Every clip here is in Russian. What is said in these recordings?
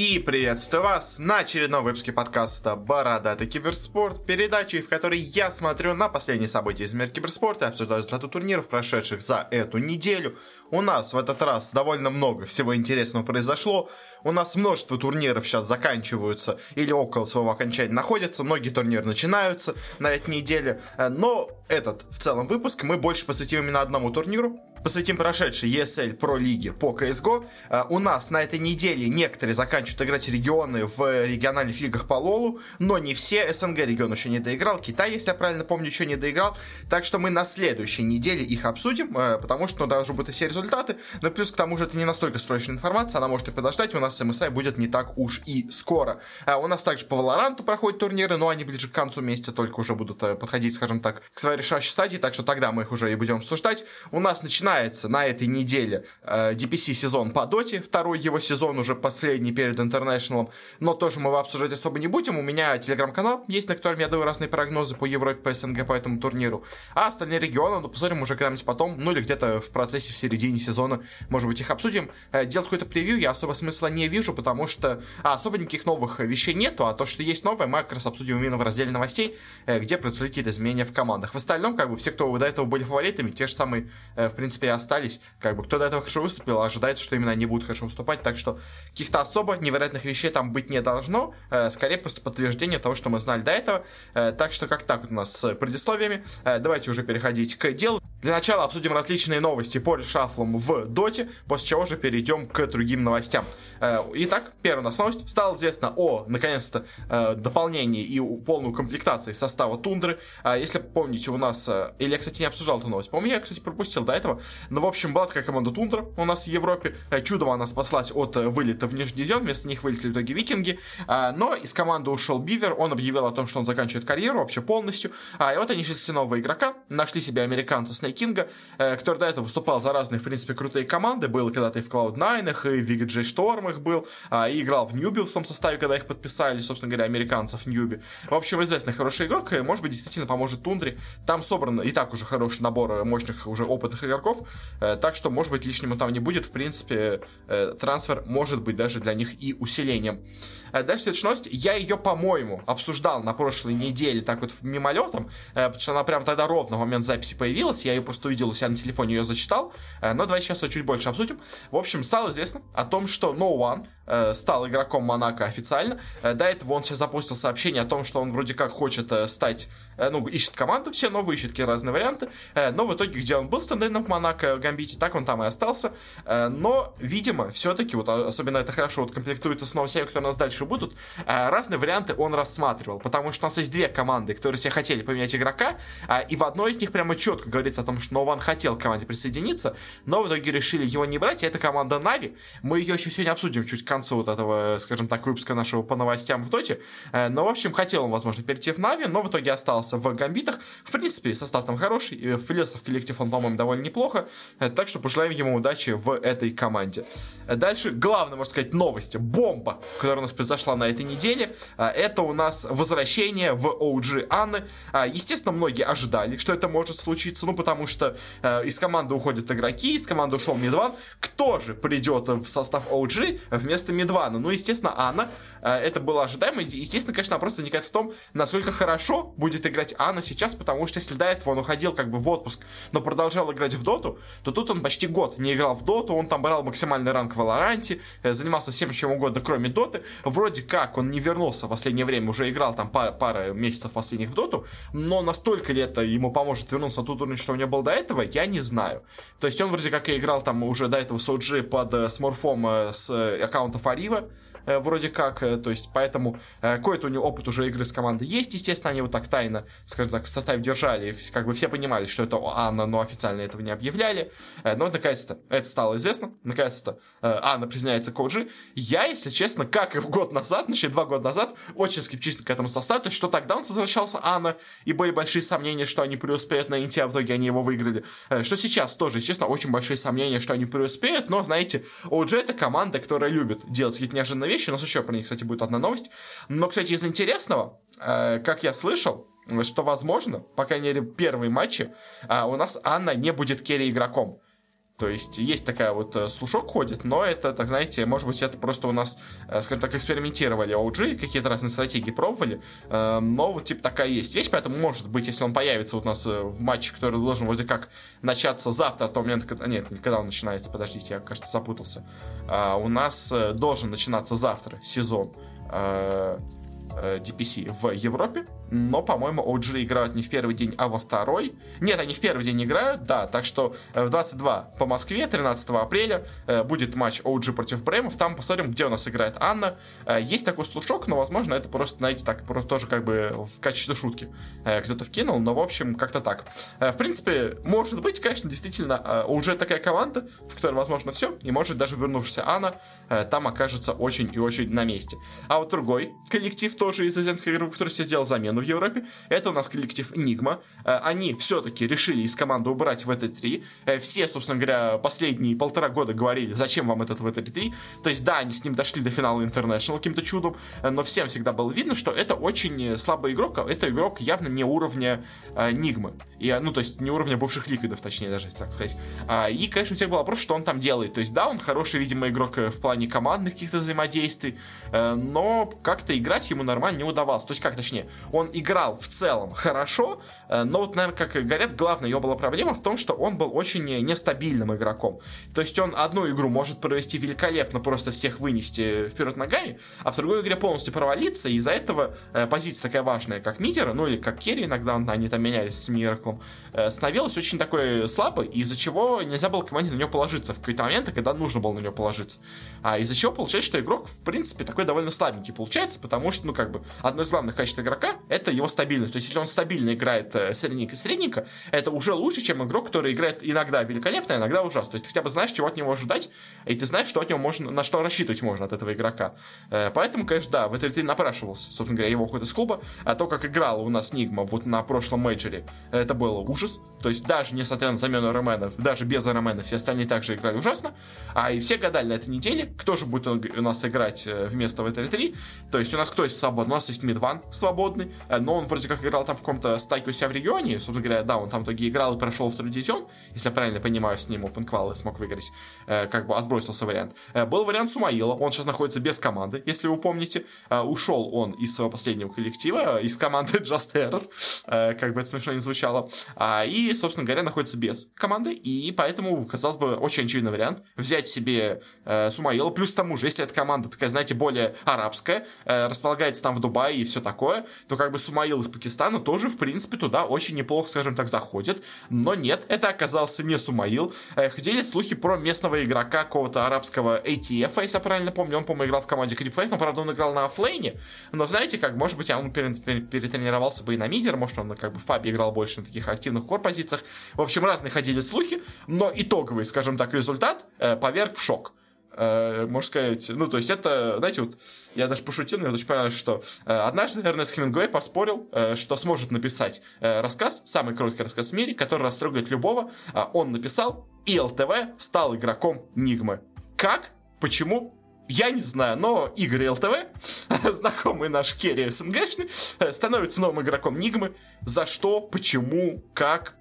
И приветствую вас на очередном выпуске подкаста «Бородатый киберспорт», передачи, в которой я смотрю на последние события из мира киберспорта и обсуждаю результаты турниров, прошедших за эту неделю. У нас в этот раз довольно много всего интересного произошло. У нас множество турниров сейчас заканчиваются или около своего окончания находятся. Многие турниры начинаются на этой неделе. Но этот в целом выпуск мы больше посвятим именно одному турниру, посвятим прошедшей ESL Pro лиге по CSGO. Uh, у нас на этой неделе некоторые заканчивают играть регионы в региональных лигах по Лолу, но не все. СНГ регион еще не доиграл, Китай, если я правильно помню, еще не доиграл. Так что мы на следующей неделе их обсудим, uh, потому что ну, должны быть все результаты. Но плюс к тому же это не настолько срочная информация, она может и подождать. У нас MSI будет не так уж и скоро. У нас также по Валоранту проходят турниры, но они ближе к концу месяца только уже будут подходить, скажем так, к своей решающей стадии, так что тогда мы их уже и будем обсуждать. У нас начинается начинается на этой неделе э, DPC сезон по доте, второй его сезон уже последний перед International, но тоже мы его обсуждать особо не будем. У меня телеграм-канал есть, на котором я даю разные прогнозы по Европе, по СНГ, по этому турниру. А остальные регионы, ну, посмотрим уже когда-нибудь потом, ну или где-то в процессе, в середине сезона, может быть, их обсудим. Э, делать какой-то превью я особо смысла не вижу, потому что а, особо никаких новых вещей нету, а то, что есть новое, мы как раз обсудим именно в разделе новостей, э, где произошли какие-то изменения в командах. В остальном, как бы, все, кто до этого были фаворитами, те же самые, в принципе, принципе, и остались. Как бы кто до этого хорошо выступил, ожидается, что именно они будут хорошо выступать. Так что каких-то особо невероятных вещей там быть не должно. Э, скорее, просто подтверждение того, что мы знали до этого. Э, так что как так у нас с предисловиями. Э, давайте уже переходить к делу. Для начала обсудим различные новости по решафлам в Доте, после чего же перейдем к другим новостям. Итак, первая у нас новость. Стало известно о, наконец-то, дополнении и полной комплектации состава Тундры. Если помните, у нас... Или я, кстати, не обсуждал эту новость. Помню, я, кстати, пропустил до этого. Ну, в общем, была такая команда Тундра у нас в Европе. Э, чудом она спаслась от э, вылета в Нижний дивизион, вместо них вылетели в итоге Викинги. А, но из команды ушел Бивер, он объявил о том, что он заканчивает карьеру вообще полностью. А, и вот они шли нового игрока, нашли себе американца Снейкинга, э, который до этого выступал за разные, в принципе, крутые команды. Был когда-то и в Cloud9, и в VGJ Storm был, а, и играл в Ньюби в том составе, когда их подписали, собственно говоря, американцев Ньюби. В общем, известный хороший игрок, может быть, действительно поможет Тундре. Там собран и так уже хороший набор мощных, уже опытных игроков. Э, так что, может быть, лишнему там не будет. В принципе, э, трансфер может быть даже для них и усилением. Э, дальше следующая новость. Я ее, по-моему, обсуждал на прошлой неделе так вот мимолетом, потому что она прям тогда ровно в момент записи появилась. Я ее просто увидел у себя на телефоне, ее зачитал. Но давай сейчас ее чуть больше обсудим. В общем, стало известно о том, что No One стал игроком Монако официально. До этого он сейчас запустил сообщение о том, что он вроде как хочет стать Э, ну, ищет команду все новые, ищет какие разные варианты, э, но в итоге, где он был стендерном в Монако, Гамбите, так он там и остался, э, но, видимо, все-таки, вот особенно это хорошо вот комплектуется с новостями, которые у нас дальше будут, разные варианты он рассматривал, потому что у нас есть две команды, которые все хотели поменять игрока, и в одной из них прямо четко говорится о том, что Нован хотел к команде присоединиться, но в итоге решили его не брать, и это команда Нави, мы ее еще сегодня обсудим чуть концу вот этого, скажем так, выпуска нашего по новостям в Доте, но, в общем, хотел он, возможно, перейти в Нави, но в итоге остался в гамбитах. В принципе, состав там хороший, влился в коллектив он, по-моему, довольно неплохо, э, так что пожелаем ему удачи в этой команде. Э, дальше, главная, можно сказать, новость, бомба, которая у нас произошла на этой неделе, э, это у нас возвращение в OG Анны. Естественно, многие ожидали, что это может случиться, ну, потому что из команды уходят игроки, из команды ушел Медван. Кто же придет в состав OG вместо Медвана? Ну, естественно, Анна. Это было ожидаемо. Естественно, конечно, вопрос возникает в том, насколько хорошо будет играть Анна сейчас, потому что если до этого он уходил как бы в отпуск, но продолжал играть в Доту, то тут он почти год не играл в Доту, он там брал максимальный ранг в Валоранте, э, занимался всем чем угодно, кроме Доты. Вроде как он не вернулся в последнее время, уже играл там пара, пара месяцев последних в Доту, но настолько ли это ему поможет вернуться на тот уровень, что у него был до этого, я не знаю. То есть он вроде как и играл там уже до этого с OG под э, сморфом э, с аккаунта Фарива, Э, вроде как, э, то есть поэтому э, какой-то у него опыт уже игры с командой есть, естественно, они вот так тайно, скажем так, в составе держали, как бы все понимали, что это Анна, но официально этого не объявляли, но наконец-то это стало известно, наконец-то Анна признается Коджи. Я, если честно, как и в год назад, значит, два года назад, очень скептично к этому составу, то есть что тогда он возвращался Анна, и были большие сомнения, что они преуспеют на Инте, а в итоге они его выиграли, что сейчас тоже, естественно, очень большие сомнения, что они преуспеют, но, знаете, OG это команда, которая любит делать какие-то неожиданные вещи, вещи. У нас еще про них, кстати, будет одна новость. Но, кстати, из интересного, э, как я слышал, что, возможно, по крайней мере, первые матчи, э, у нас Анна не будет керри игроком. То есть есть такая вот э, слушок ходит, но это, так знаете, может быть, это просто у нас, э, скажем так, экспериментировали OG, какие-то разные стратегии пробовали, э, но вот типа такая есть вещь, поэтому может быть, если он появится у нас в матче, который должен вроде как начаться завтра, от того момента, когда... Нет, когда он начинается, подождите, я, кажется, запутался. А, у нас должен начинаться завтра сезон DPC в Европе, но, по-моему, OG играют не в первый день, а во второй. Нет, они в первый день играют, да, так что э, в 22 по Москве, 13 апреля э, будет матч OG против Бремов, там посмотрим, где у нас играет Анна. Э, есть такой слушок, но, возможно, это просто, знаете, так, просто тоже как бы в качестве шутки кто-то вкинул, но, в общем, как-то так. В принципе, может быть, конечно, действительно, уже такая команда, в которой, возможно, все, и может даже вернувшаяся Анна там окажется очень и очень на месте. А вот другой коллектив тоже из азиатской игры, который себе сделал замену в Европе. Это у нас коллектив Нигма. Э, они все-таки решили из команды убрать в ВТ-3. Э, все, собственно говоря, последние полтора года говорили, зачем вам этот ВТ-3. То есть, да, они с ним дошли до финала International каким-то чудом, э, но всем всегда было видно, что это очень слабый игрок. А это игрок явно не уровня Нигмы. И, ну, то есть, не уровня бывших ликвидов, точнее, даже, так сказать. А, и, конечно, у всех был вопрос, что он там делает. То есть, да, он хороший, видимо, игрок в плане командных каких-то взаимодействий, но как-то играть ему нормально не удавалось. То есть, как, точнее, он играл в целом хорошо, э, но вот, наверное, как говорят, главная его была проблема в том, что он был очень нестабильным игроком. То есть он одну игру может провести великолепно, просто всех вынести вперед ногами, а в другой игре полностью провалиться, и из-за этого э, позиция такая важная, как мидера, ну или как керри, иногда они там менялись с Мираклом, э, становилась очень такой слабой, из-за чего нельзя было команде на нее положиться в какой-то момент, когда нужно было на нее положиться. А из-за чего получается, что игрок, в принципе, такой довольно слабенький получается, потому что, ну, как бы, одно из главных качеств игрока — это его стабильность. То есть, если он стабильно играет э, средненько средненько, это уже лучше, чем игрок, который играет иногда великолепно, а иногда ужасно. То есть, ты хотя бы знаешь, чего от него ожидать, и ты знаешь, что от него можно, на что рассчитывать можно от этого игрока. Э, поэтому, конечно, да, в этой ты напрашивался, собственно говоря, его уход из клуба. А то, как играл у нас Нигма вот на прошлом мейджоре, это было ужас. То есть, даже несмотря на замену Роменов, даже без Ромена, все остальные также играли ужасно. А и все гадали на этой неделе, кто же будет у нас играть э, вместо ВТР-3. То есть, у нас кто есть свободный? У нас есть Мидван свободный, но он вроде как играл там в каком-то стайке у себя в регионе, собственно говоря, да, он там в итоге играл и прошел второй дивизион, если я правильно понимаю, с ним OpenQual и смог выиграть, э, как бы отбросился вариант. Э, был вариант Сумаила, он сейчас находится без команды, если вы помните, э, ушел он из своего последнего коллектива, из команды Just Error, э, как бы это смешно не звучало, а, и, собственно говоря, находится без команды, и поэтому, казалось бы, очень очевидный вариант взять себе э, Сумаила, плюс к тому же, если эта команда такая, знаете, более арабская, э, располагается там в Дубае и все такое, то как бы Сумаил из Пакистана тоже, в принципе, туда очень неплохо, скажем так, заходит. Но нет, это оказался не Сумаил. Э, ходили слухи про местного игрока какого-то арабского ATF, если я правильно помню. Он, по-моему, играл в команде Creep но, правда, он играл на оффлейне. Но, знаете, как, может быть, он перетренировался бы и на мидер, может, он как бы в пабе играл больше на таких активных кор-позициях. В общем, разные ходили слухи, но итоговый, скажем так, результат э, поверг в шок э, можно сказать, ну, то есть это, знаете, вот я даже пошутил, мне очень понравилось, что э, однажды Эрнест Хемингуэй поспорил, э, что сможет написать э, рассказ, самый короткий рассказ в мире, который растрогает любого. Э, он написал, и ЛТВ стал игроком Нигмы. Как? Почему? Я не знаю, но Игорь ЛТВ, знакомый наш Керри СНГшный, э, становится новым игроком Нигмы. За что, почему, как,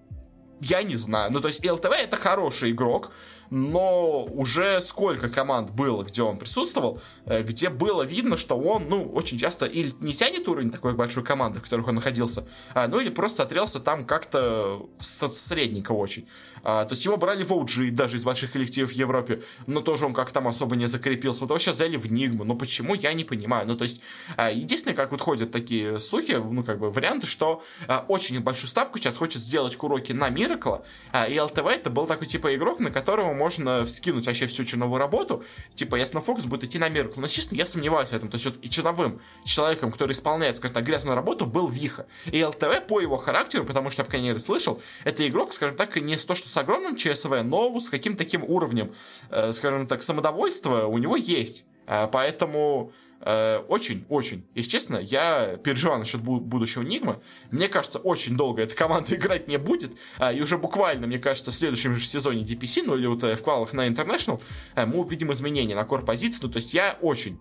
я не знаю. Ну, то есть ЛТВ это хороший игрок, но уже сколько команд было, где он присутствовал, э, где было видно, что он, ну, очень часто или не тянет уровень такой большой команды, в которых он находился, а, ну, или просто смотрелся там как-то средненько очень. А, то есть его брали в OG, даже из больших коллективов в Европе, но тоже он как там особо не закрепился. Вот его сейчас взяли в Нигму, но почему, я не понимаю. Ну, то есть, а, единственное, как вот ходят такие слухи, ну, как бы варианты, что а, очень большую ставку сейчас хочет сделать Куроки на Миракла, и ЛТВ это был такой типа игрок, на которого можно вскинуть вообще всю черновую работу, типа, если на фокус будет идти на Миракл. Но, честно, я сомневаюсь в этом. То есть, вот и черновым человеком, который исполняет, скажем так, грязную работу, был Виха. И ЛТВ по его характеру, потому что я, по крайней мере, слышал, это игрок, скажем так, не то, что с огромным ЧСВ, но с каким-то таким уровнем, э, скажем так, самодовольства у него есть. Э, поэтому очень-очень, э, если честно, я переживаю насчет будущего Нигма. Мне кажется, очень долго эта команда играть не будет. И уже буквально, мне кажется, в следующем же сезоне DPC, ну или вот в квалах на International, мы увидим изменения на кор позицию. Ну, то есть я очень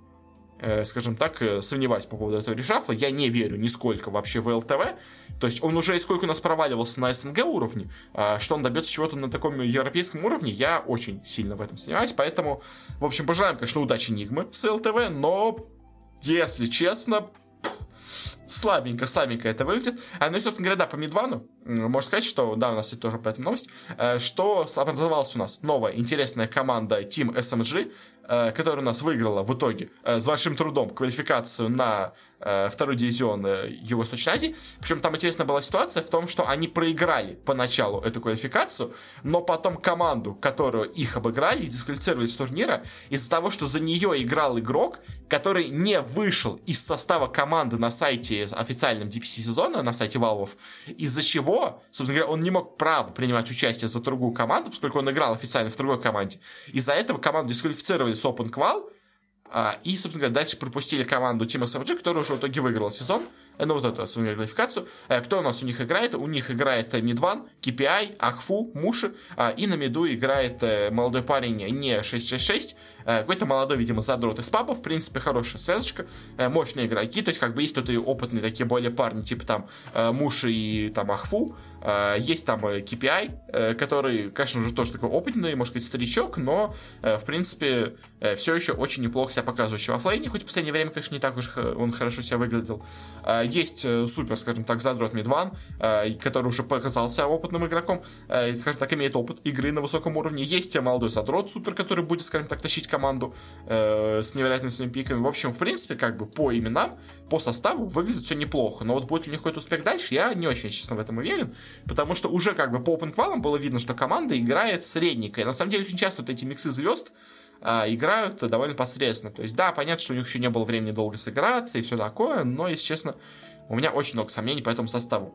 скажем так, э, сомневаюсь по поводу этого решафла. Я не верю нисколько вообще в ЛТВ. То есть он уже сколько у нас проваливался на СНГ уровне, э, что он добьется чего-то на таком европейском уровне, я очень сильно в этом сомневаюсь. Поэтому, в общем, пожелаем, конечно, удачи Нигмы с ЛТВ, но, если честно, слабенько, слабенько это выглядит. А, ну и, собственно говоря, да, по Мидвану, можно сказать, что, да, у нас есть тоже по этому новость, э, что образовалась у нас новая интересная команда Team SMG, э, которая у нас выиграла в итоге э, с большим трудом квалификацию на э, второй дивизион э, Юго-Восточной Азии. Причем там интересная была ситуация в том, что они проиграли поначалу эту квалификацию, но потом команду, которую их обыграли, дисквалифицировали с турнира из-за того, что за нее играл игрок, который не вышел из состава команды на сайте официальном DPC сезона, на сайте Valve, из-за чего, собственно говоря, он не мог право принимать участие за другую команду, поскольку он играл официально в другой команде. Из-за этого команду дисквалифицировали с Open Qual, и, собственно говоря, дальше пропустили команду Team SMG, которая уже в итоге выиграла сезон. Э, ну, вот эту, собственно говоря, квалификацию. Э, кто у нас у них играет? У них играет Мидван, KPI, Ахфу, Муши. А, и на Миду играет э, молодой парень не 666, какой-то молодой, видимо, задрот из папа. В принципе, хорошая связочка, мощные игроки. То есть, как бы есть тут и опытные такие более парни, типа там Муши и там Ахфу. Э, есть там э, KPI, э, который, конечно, уже тоже такой опытный, может сказать, старичок, но, в принципе, все еще очень неплохо себя показывающий в оффлейне, хоть в последнее время, конечно, не так уж он хорошо себя выглядел. Есть супер, скажем так, задрот Мидван, который уже показался опытным игроком, скажем так, имеет опыт игры на высоком уровне. Есть молодой задрот супер, который будет, скажем так, тащить команду с невероятными своими пиками. В общем, в принципе, как бы по именам, по составу выглядит все неплохо. Но вот будет у них какой-то успех дальше, я не очень, честно, в этом уверен. Потому что уже как бы по OpenQual было видно, что команда играет средненько. И на самом деле очень часто вот эти миксы звезд а, играют довольно посредственно. То есть, да, понятно, что у них еще не было времени долго сыграться и все такое, но, если честно, у меня очень много сомнений по этому составу.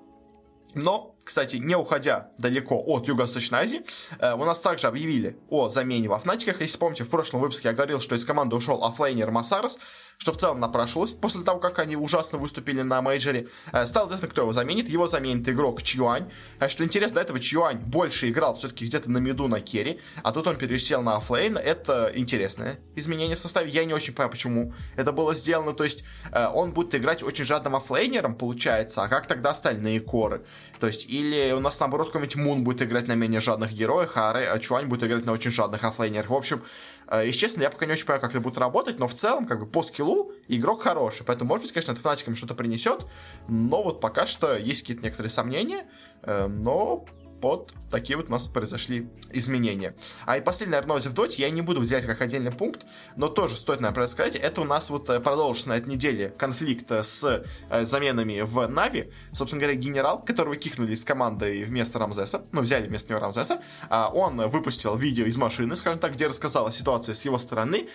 Но, кстати, не уходя далеко от Юго-Восточной Азии, э, у нас также объявили о замене во Фнатиках. Если помните, в прошлом выпуске я говорил, что из команды ушел оффлейнер Masaros, что в целом напрашивалось после того, как они ужасно выступили на мейджоре. Э, стало известно, кто его заменит. Его заменит игрок ChYuan. Э, что интересно, до этого ChYuan больше играл все-таки где-то на миду, на керри, а тут он пересел на оффлейн. Это интересное изменение в составе. Я не очень понимаю, почему это было сделано. То есть э, он будет играть очень жадным оффлейнером, получается, а как тогда остальные коры? То есть, или у нас наоборот какой-нибудь Мун будет играть на менее жадных героях, а, Рэ, а Чуань будет играть на очень жадных оффлейнерах. В общем, э, если честно, я пока не очень понимаю, как это будет работать, но в целом, как бы по скиллу, игрок хороший. Поэтому, может быть, конечно, это фанатикам что-то принесет, но вот пока что есть какие-то некоторые сомнения, э, но под такие вот у нас произошли изменения. А и последняя, новость в доте, я не буду взять как отдельный пункт, но тоже стоит, наверное, сказать, это у нас вот э, продолжится на этой неделе конфликт э, с э, заменами в Нави. Собственно говоря, генерал, которого кикнули из команды вместо Рамзеса, ну, взяли вместо него Рамзеса, э, он выпустил видео из машины, скажем так, где рассказал о ситуации с его стороны,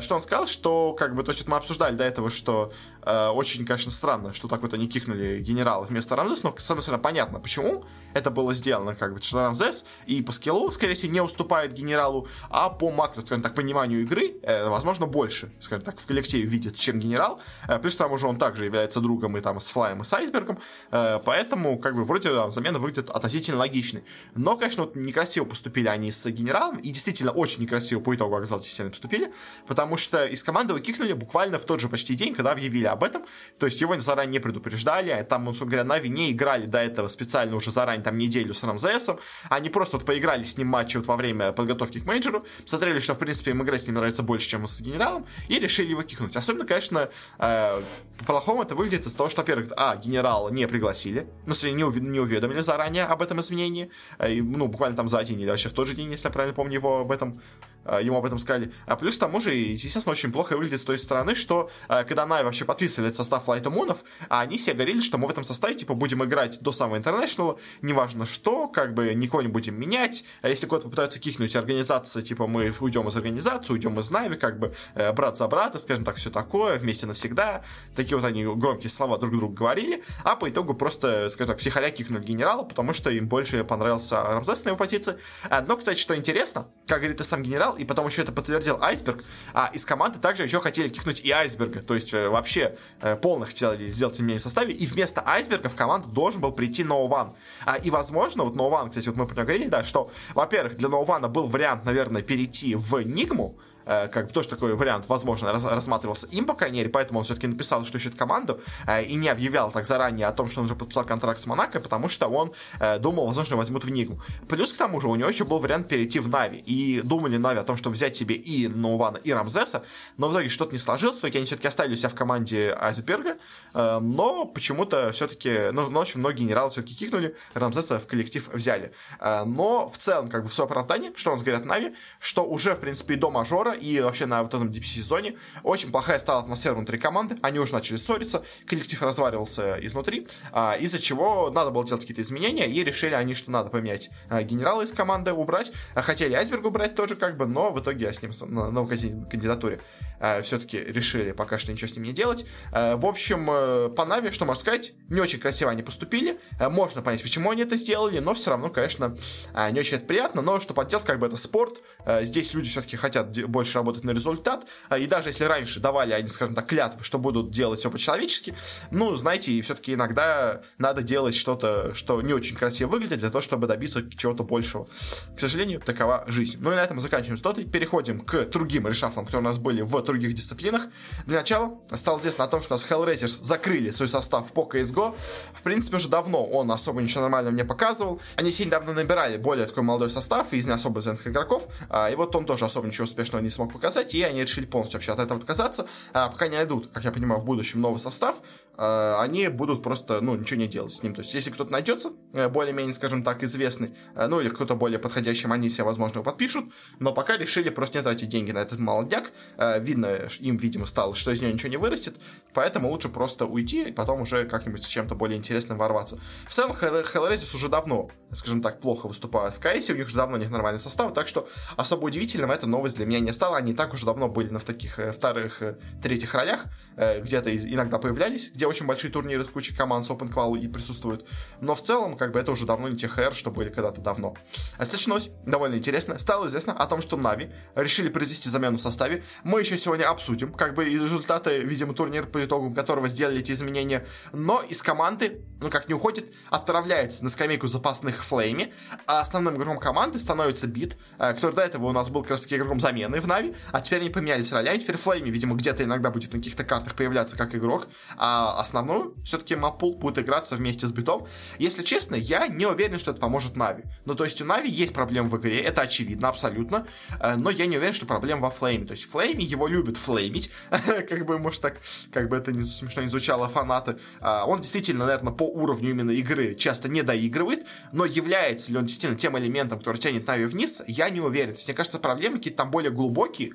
что он сказал, что, как бы, то есть мы обсуждали до этого, что очень, конечно, странно, что так вот они кикнули генерала вместо Рамзеса, но, с одной стороны, понятно, почему это было сделано, как бы, что Рамзес и по скиллу, скорее всего, не уступает генералу, а по макро, скажем так, пониманию игры, э, возможно, больше, скажем так, в коллективе видит, чем генерал. Э, плюс к тому же он также является другом и там с Флаем и с Айсбергом, э, поэтому, как бы, вроде замена выглядит относительно логичной. Но, конечно, вот некрасиво поступили они с генералом, и действительно очень некрасиво по итогу оказалось, действительно поступили, потому что из команды его буквально в тот же почти день, когда объявили об этом, то есть его заранее не предупреждали, там, собственно говоря, Нави не играли до этого специально уже заранее там неделю с Рамзесом, они просто вот поиграли с ним матчи вот во время подготовки к мейджору, смотрели, что, в принципе, им играть с ним нравится больше, чем с генералом, и решили его кикнуть. Особенно, конечно, э, по-плохому это выглядит из того, что, во-первых, а, генерала не пригласили, ну, если не, ув- не уведомили заранее об этом изменении, э, ну, буквально там за день или вообще в тот же день, если я правильно помню, его об этом ему об этом сказали. А плюс к тому же, естественно, очень плохо выглядит с той стороны, что э, когда Най вообще подписывали состав Light Мунов, а они все говорили, что мы в этом составе, типа, будем играть до самого International, неважно что, как бы никого не будем менять, а если кого-то попытаются кихнуть организация, типа, мы уйдем из организации, уйдем из Нави, как бы, э, брат за брата, скажем так, все такое, вместе навсегда, такие вот они громкие слова друг другу говорили, а по итогу просто, скажем так, психоля кихнули генерала, потому что им больше понравился Рамзес на его позиции. Но, кстати, что интересно, как говорит и сам генерал, и потом еще это подтвердил Айсберг, а из команды также еще хотели кикнуть и Айсберга, то есть э, вообще э, полно хотели сделать изменение в составе, и вместо Айсберга в команду должен был прийти Ноуван. А, и возможно, вот Ноуван, кстати, вот мы про него говорили, да, что, во-первых, для Ноувана был вариант, наверное, перейти в Нигму, как бы тоже такой вариант, возможно, рассматривался им, по крайней мере, поэтому он все-таки написал, что ищет команду, э, и не объявлял так заранее о том, что он уже подписал контракт с Монако, потому что он э, думал, возможно, возьмут в Нигу. Плюс к тому же у него еще был вариант перейти в Нави, и думали Нави о том, что взять себе и Ноувана, и Рамзеса, но в итоге что-то не сложилось, итоге они все-таки оставили себя в команде Айсберга, э, но почему-то все-таки, ну, ночью многие генералы все-таки кикнули, Рамзеса в коллектив взяли. Э, но в целом, как бы, все оправдание, что он говорят Нави, что уже, в принципе, до мажора, и вообще на вот этом дип-сезоне очень плохая стала атмосфера внутри команды, они уже начали ссориться, коллектив разваливался изнутри, а, из-за чего надо было делать какие-то изменения, и решили они, что надо поменять а, генерала из команды, убрать, а, хотели Айсберг убрать тоже, как бы, но в итоге я с ним на, на кандидатуре все-таки решили пока что ничего с ним не делать. В общем, э, по Нави, что можно сказать, не очень красиво они поступили, можно понять, почему они это сделали, но все равно, конечно, не очень это приятно, но что поделать, как бы это спорт, здесь люди все-таки хотят больше работать на результат, и даже если раньше давали они, скажем так, клятвы, что будут делать все по-человечески, ну, знаете, все-таки иногда надо делать что-то, что не очень красиво выглядит, для того, чтобы добиться чего-то большего. К сожалению, такова жизнь. Ну и на этом заканчиваем с тотой, переходим к другим решафлам, которые у нас были в других дисциплинах. Для начала стало известно о том, что у нас Hellraisers закрыли свой состав по CSGO. В принципе, уже давно он особо ничего нормального не показывал. Они сильно давно набирали более такой молодой состав из не особо известных игроков, а, и вот он тоже особо ничего успешного не смог показать, и они решили полностью вообще от этого отказаться, а, пока не найдут, как я понимаю, в будущем новый состав, они будут просто, ну, ничего не делать с ним. То есть, если кто-то найдется, э, более-менее, скажем так, известный, э, ну, или кто-то более подходящий, они все, возможно, подпишут, но пока решили просто не тратить деньги на этот молодняк. Видно, им, видимо, стало, что из него ничего не вырастет, поэтому лучше просто уйти, и потом уже как-нибудь с чем-то более интересным ворваться. В целом, Hellraiser уже давно, скажем так, плохо выступают в КС, у них уже давно нет нормальный состав, так что особо удивительным эта новость для меня не стала. Они так уже давно были на таких вторых, третьих ролях, где-то иногда появлялись, где очень большие турниры с кучей команд с Open Qual и присутствуют. Но в целом, как бы это уже давно не те ХР, что были когда-то давно. А следующая новость довольно интересная. Стало известно о том, что Нави решили произвести замену в составе. Мы еще сегодня обсудим, как бы результаты, видимо, турнира по итогам которого сделали эти изменения. Но из команды, ну как не уходит, отправляется на скамейку запасных Флейми, а основным игроком команды становится Бит, э, который до этого у нас был как раз таки игроком замены в Нави, а теперь они поменялись ролями, теперь Флейми, видимо, где-то иногда будет на каких-то картах появляться как игрок, а основной все-таки map pool будет играться вместе с битом. Если честно, я не уверен, что это поможет Нави. Ну, то есть у Нави есть проблемы в игре, это очевидно, абсолютно, э, но я не уверен, что проблема во Флейме. То есть Флейме его любят флеймить, как бы, может, так, как бы это не смешно не звучало, фанаты. А, он действительно, наверное, по уровню именно игры часто не доигрывает, но является ли он действительно тем элементом, который тянет Нави вниз, я не уверен. То есть, мне кажется, проблемы какие-то там более глубокие,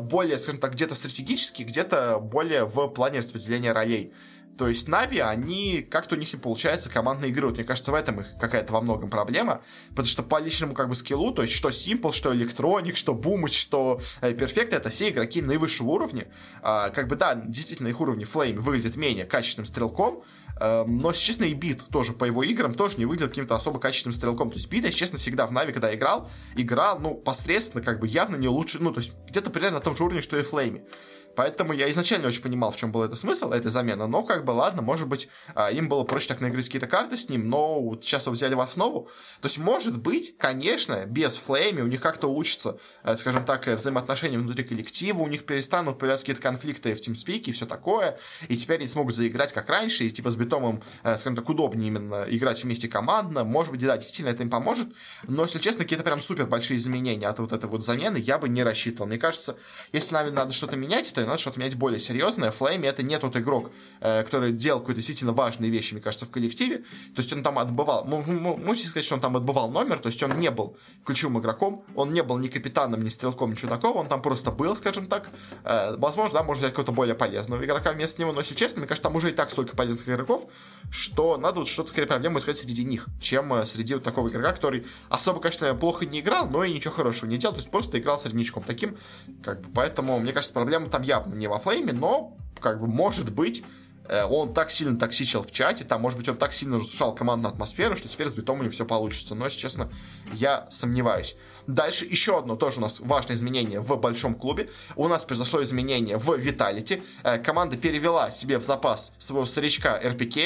более, скажем так, где-то стратегические, где-то более в плане распределения ролей. То есть Нави, они как-то у них не получается командно игры. Вот, мне кажется, в этом их какая-то во многом проблема. Потому что по личному как бы скиллу, то есть что Simple, что Electronic, что Boomage, что э, Perfect, это все игроки наивысшего уровня. А, как бы да, действительно на их уровне Flamie выглядит менее качественным стрелком, но, если честно, и Бит тоже по его играм тоже не выглядел каким-то особо качественным стрелком. То есть Бит, если честно, всегда в Нави, когда играл, играл, ну, посредственно, как бы явно не лучше, ну, то есть где-то примерно на том же уровне, что и Флейми. Поэтому я изначально не очень понимал, в чем был это смысл, этой замены. Но как бы ладно, может быть, а, им было проще так наиграть какие-то карты с ним, но вот сейчас его взяли в основу. То есть, может быть, конечно, без флейми у них как-то улучшится, э, скажем так, э, взаимоотношения внутри коллектива, у них перестанут появляться какие-то конфликты в тимспике и все такое, и теперь они смогут заиграть как раньше, и типа с битомом, э, скажем так, удобнее именно играть вместе командно. Может быть, да, действительно это им поможет, но, если честно, какие-то прям супер большие изменения от вот этой вот замены я бы не рассчитывал. Мне кажется, если нам надо что-то менять, то надо что-то менять более серьезное. Флейми это не тот игрок, э, который делал какие-то действительно важные вещи, мне кажется, в коллективе. То есть он там отбывал, можете сказать, что он там отбывал номер, то есть он не был ключевым игроком, он не был ни капитаном, ни стрелком, ни чудаком, он там просто был, скажем так. Э, возможно, да, можно взять какого-то более полезного игрока вместо него, но если честно, мне кажется, там уже и так столько полезных игроков, что надо вот что-то скорее проблему искать среди них, чем э, среди вот такого игрока, который особо, конечно, плохо не играл, но и ничего хорошего не делал, то есть просто играл среднячком таким, как бы, поэтому, мне кажется, проблема там явно не во флейме, но, как бы, может быть, э, он так сильно токсичил в чате, там, может быть, он так сильно разрушал командную атмосферу, что теперь с битом у него все получится. Но, если честно, я сомневаюсь. Дальше еще одно тоже у нас важное изменение в большом клубе. У нас произошло изменение в Виталити. Э, команда перевела себе в запас своего старичка РПК.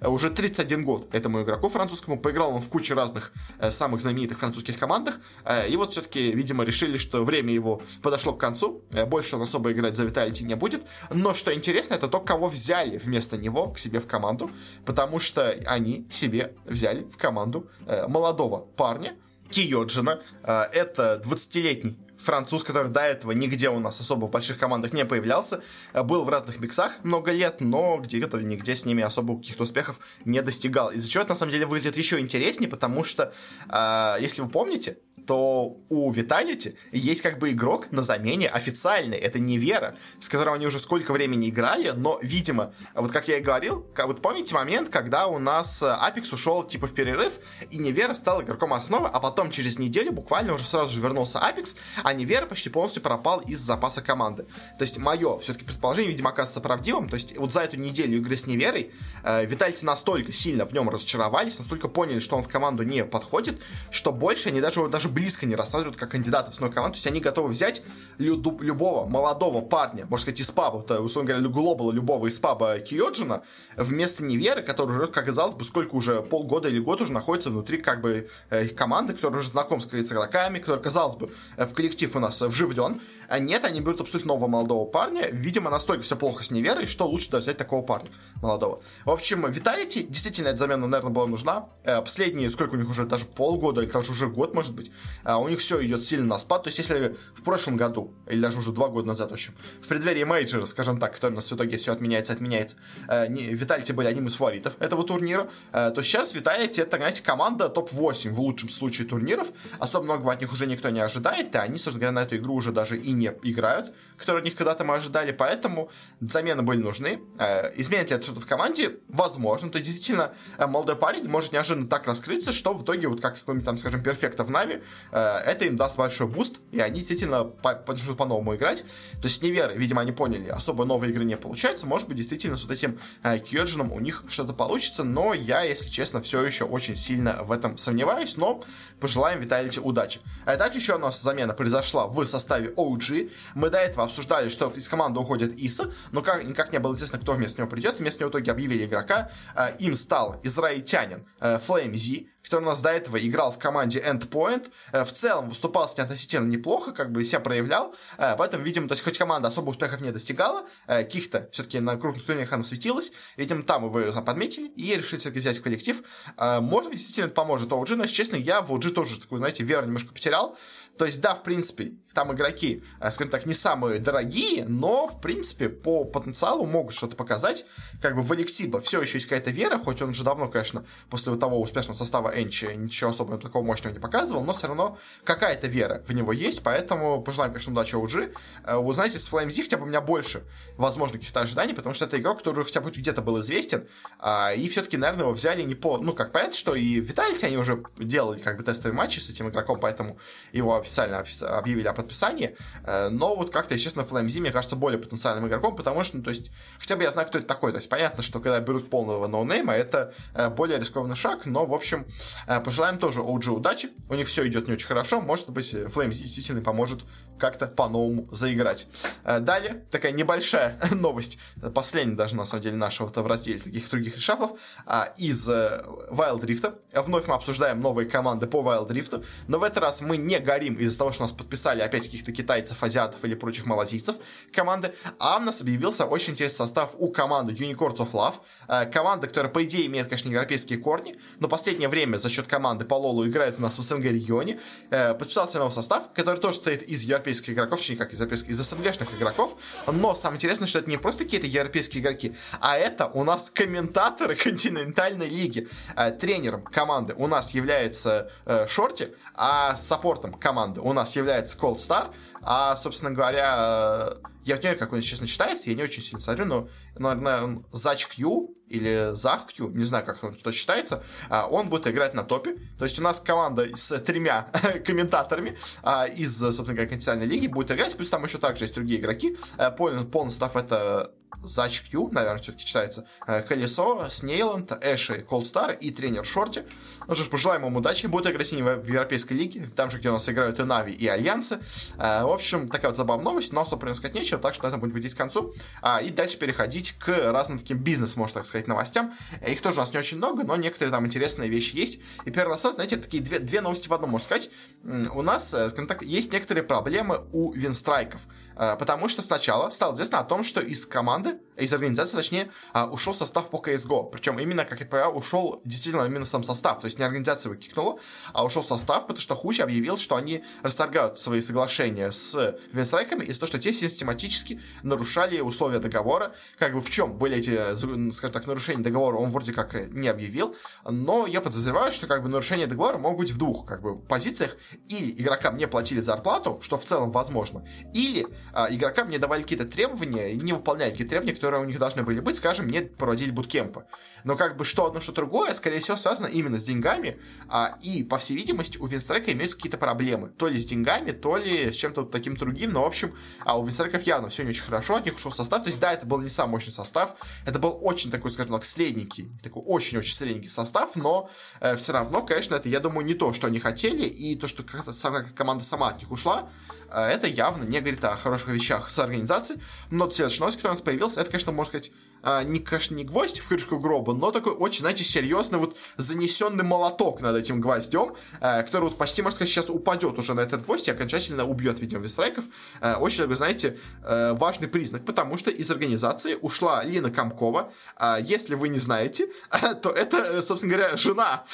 Э, уже 31 год этому игроку французскому. Поиграл он в куче разных э, самых знаменитых французских командах. И вот все-таки, видимо, решили, что время его подошло к концу. Больше он особо играть за Виталити не будет. Но что интересно, это то, кого взяли вместо него к себе в команду. Потому что они себе взяли в команду молодого парня, Киоджина. Э, это 20-летний француз, который до этого нигде у нас особо в больших командах не появлялся. Э, был в разных миксах много лет, но где-то нигде с ними особо каких-то успехов не достигал. Из-за чего это на самом деле выглядит еще интереснее, потому что, э, если вы помните, то у Виталити есть как бы игрок на замене официальный. Это не Вера, с которым они уже сколько времени играли, но, видимо, вот как я и говорил, как, вот помните момент, когда у нас Апекс ушел типа в перерыв, и Невера стал игроком основы, а потом через неделю буквально уже сразу же вернулся Апекс, а Невера почти полностью пропал из запаса команды. То есть мое все-таки предположение, видимо, оказывается правдивым. То есть вот за эту неделю игры с Неверой э, Витальти настолько сильно в нем разочаровались, настолько поняли, что он в команду не подходит, что больше они даже, даже близко не рассматривают как кандидата в свою команду. То есть они готовы взять лю- любого молодого парня, можно сказать, из паба, то, условно говоря, глобала любого из паба Киоджина, вместо Неверы, который уже, как казалось бы, сколько уже полгода или год уже находится внутри как бы э, команды, который уже знаком с, игроками, который, казалось бы, э, в коллектив у нас вживлен. А нет, они берут абсолютно нового молодого парня. Видимо, настолько все плохо с Неверой, что лучше взять такого парня молодого. В общем, Виталити, действительно, эта замена, наверное, была нужна. Э, последние, сколько у них уже, даже полгода, или даже уже год, может быть, э, у них все идет сильно на спад. То есть, если в прошлом году, или даже уже два года назад, в общем, в преддверии мейджора, скажем так, который у нас в итоге все отменяется, отменяется, э, Виталити были одним из фаворитов этого турнира, то сейчас Виталити это, знаете, команда топ-8 в лучшем случае турниров. Особо многого от них уже никто не ожидает, и они, собственно говоря, на эту игру уже даже и не играют, которые от них когда-то мы ожидали, поэтому замены были нужны. Э, изменит ли это что-то в команде? Возможно. То есть, действительно, э, молодой парень может неожиданно так раскрыться, что в итоге, вот как какой-нибудь там, скажем, Perfecto в Нави, э, это им даст большой буст, и они действительно начнут по-новому играть. То есть, Ниверы, видимо, они поняли, особо новой игры не получается. Может быть, действительно, с вот этим Kyojin ом у них что-то получится, но я, если честно, все еще очень сильно в этом сомневаюсь, но пожелаем Виталити удачи. А также еще у нас замена произошла в составе OG. Мы до этого обсуждали, что из команды уходит Issaa, но как, никак не было известно, кто вместо него придет. Вместо него в итоге объявили игрока. Э, им стал израильтянин э, flameZ, который у нас до этого играл в команде Endpoint, э, в целом выступал с ней относительно неплохо, как бы себя проявлял, э, поэтому, видимо, то есть хоть команда особо успехов не достигала, э, каких-то все-таки на крупных турнирах она светилась, видимо, там его подметили и решили все-таки взять в коллектив. Может быть, действительно это поможет OG, но, если честно, я в OG тоже такую, знаете, веру немножко потерял, то есть, да, в принципе, там игроки, э, скажем так, не самые дорогие, но, в принципе, по потенциалу могут что-то показать. Как бы в Алексиба все еще есть какая-то вера, хоть он уже давно, конечно, после того успешного состава Энчи ничего особо такого мощного не показывал, но все равно какая-то вера в него есть, поэтому пожелаем, конечно, удачи OG. Э, вы знаете, с FlameZ хотя бы у меня больше, возможно, каких-то ожиданий, потому что это игрок, который хотя бы где-то был известен, а, и все-таки, наверное, его взяли не по... Ну, как понятно, что и Виталити они уже делали как бы тестовые матчи с этим игроком, поэтому его официально объявили о подписании. Э, но вот как-то, естественно, FlameZ, мне кажется, более потенциальным игроком, потому что, ну, то есть, хотя бы я знаю, кто это такой. То есть, понятно, что когда берут полного ноунейма, это э, более рискованный шаг, но, в общем, э, пожелаем тоже OG удачи. У них все идет не очень хорошо. Может быть, FlameZ действительно поможет как-то по-новому заиграть. Далее, такая небольшая новость, последняя даже, на самом деле, нашего-то в разделе таких других решафлов, а, из Wild Rift. Вновь мы обсуждаем новые команды по Wild Rift, но в этот раз мы не горим из-за того, что нас подписали опять каких-то китайцев, азиатов или прочих малазийцев команды, а у нас объявился очень интересный состав у команды Unicorns of Love. Э, команда, которая, по идее, имеет, конечно, европейские корни, но последнее время за счет команды по Лолу играет у нас в СНГ регионе. Э, подписался новый состав, который тоже состоит из европейских игроков, точнее, как из европейских, из СНГшных игроков. Но самое интересное, что это не просто какие-то европейские игроки, а это у нас комментаторы континентальной лиги. Э, тренером команды у нас является Шорти, а саппортом команды у нас является Cold Star, а, собственно говоря, я не знаю, как он, честно, читается, я не очень сильно смотрю, но, наверное, Зач Кью или Зах Кью, не знаю, как он что читается, а, он будет играть на топе. То есть у нас команда с тремя комментаторами а, из, собственно говоря, континентальной лиги будет играть, плюс там еще также есть другие игроки. Полный, полный состав это за HQ, наверное, все-таки читается, э, Колесо, Снейланд, Эши, Колстар и тренер Шорти. Ну что ж, пожелаем им удачи. Будет играть они в Европейской лиге, там же, где у нас играют и Нави, и Альянсы. Э, в общем, такая вот забавная новость, но особо сказать нечего, так что на этом будем подходить к концу. А, и дальше переходить к разным таким бизнес, можно так сказать, новостям. Их тоже у нас не очень много, но некоторые там интересные вещи есть. И первый раз, знаете, такие две, две новости в одном, можно сказать. У нас, скажем так, есть некоторые проблемы у винстрайков. Э, потому что сначала стало известно о том, что из команды, из организации, точнее, э, ушел состав по CSGO. Причем именно, как я понимаю, ушел действительно именно сам состав. То есть не организация его кикнула, а ушел состав, потому что Хуч объявил, что они расторгают свои соглашения с Винстрайками из-за того, что те систематически нарушали условия договора. Как бы в чем были эти, скажем так, нарушения договора, он вроде как не объявил, но я подозреваю, что как бы нарушения договора могут быть в двух как бы позициях. Или игрокам не платили зарплату, что в целом возможно, или а, игрокам не давали какие-то требования, не выполняли какие-то требования, которые у них должны были быть, скажем, не проводили буткемпы. Но как бы что одно, что другое, скорее всего, связано именно с деньгами, а, и, по всей видимости, у Винстрека имеются какие-то проблемы. То ли с деньгами, то ли с чем-то таким другим, но, в общем, а у Винстреков явно все не очень хорошо, от них ушел состав, то есть, да, это был не самый мощный состав, это был очень такой, скажем так, средненький, такой очень-очень средненький состав, но э, все равно, конечно, это, я думаю, не то, что они хотели, и то, что как-то сама команда сама от них ушла, э, это явно не говорит о хороших вещах с организацией, но следующая новость, которая у нас появилась, это, конечно, можно сказать, а, не, конечно, не гвоздь в крышку гроба, но такой очень, знаете, серьезный вот занесенный молоток над этим гвоздем, а, который вот почти, можно сказать, сейчас упадет уже на этот гвоздь и окончательно убьет, видимо, вестрайков. А, очень такой, знаете, а, важный признак, потому что из организации ушла Лина Комкова. А, если вы не знаете, то это, собственно говоря, жена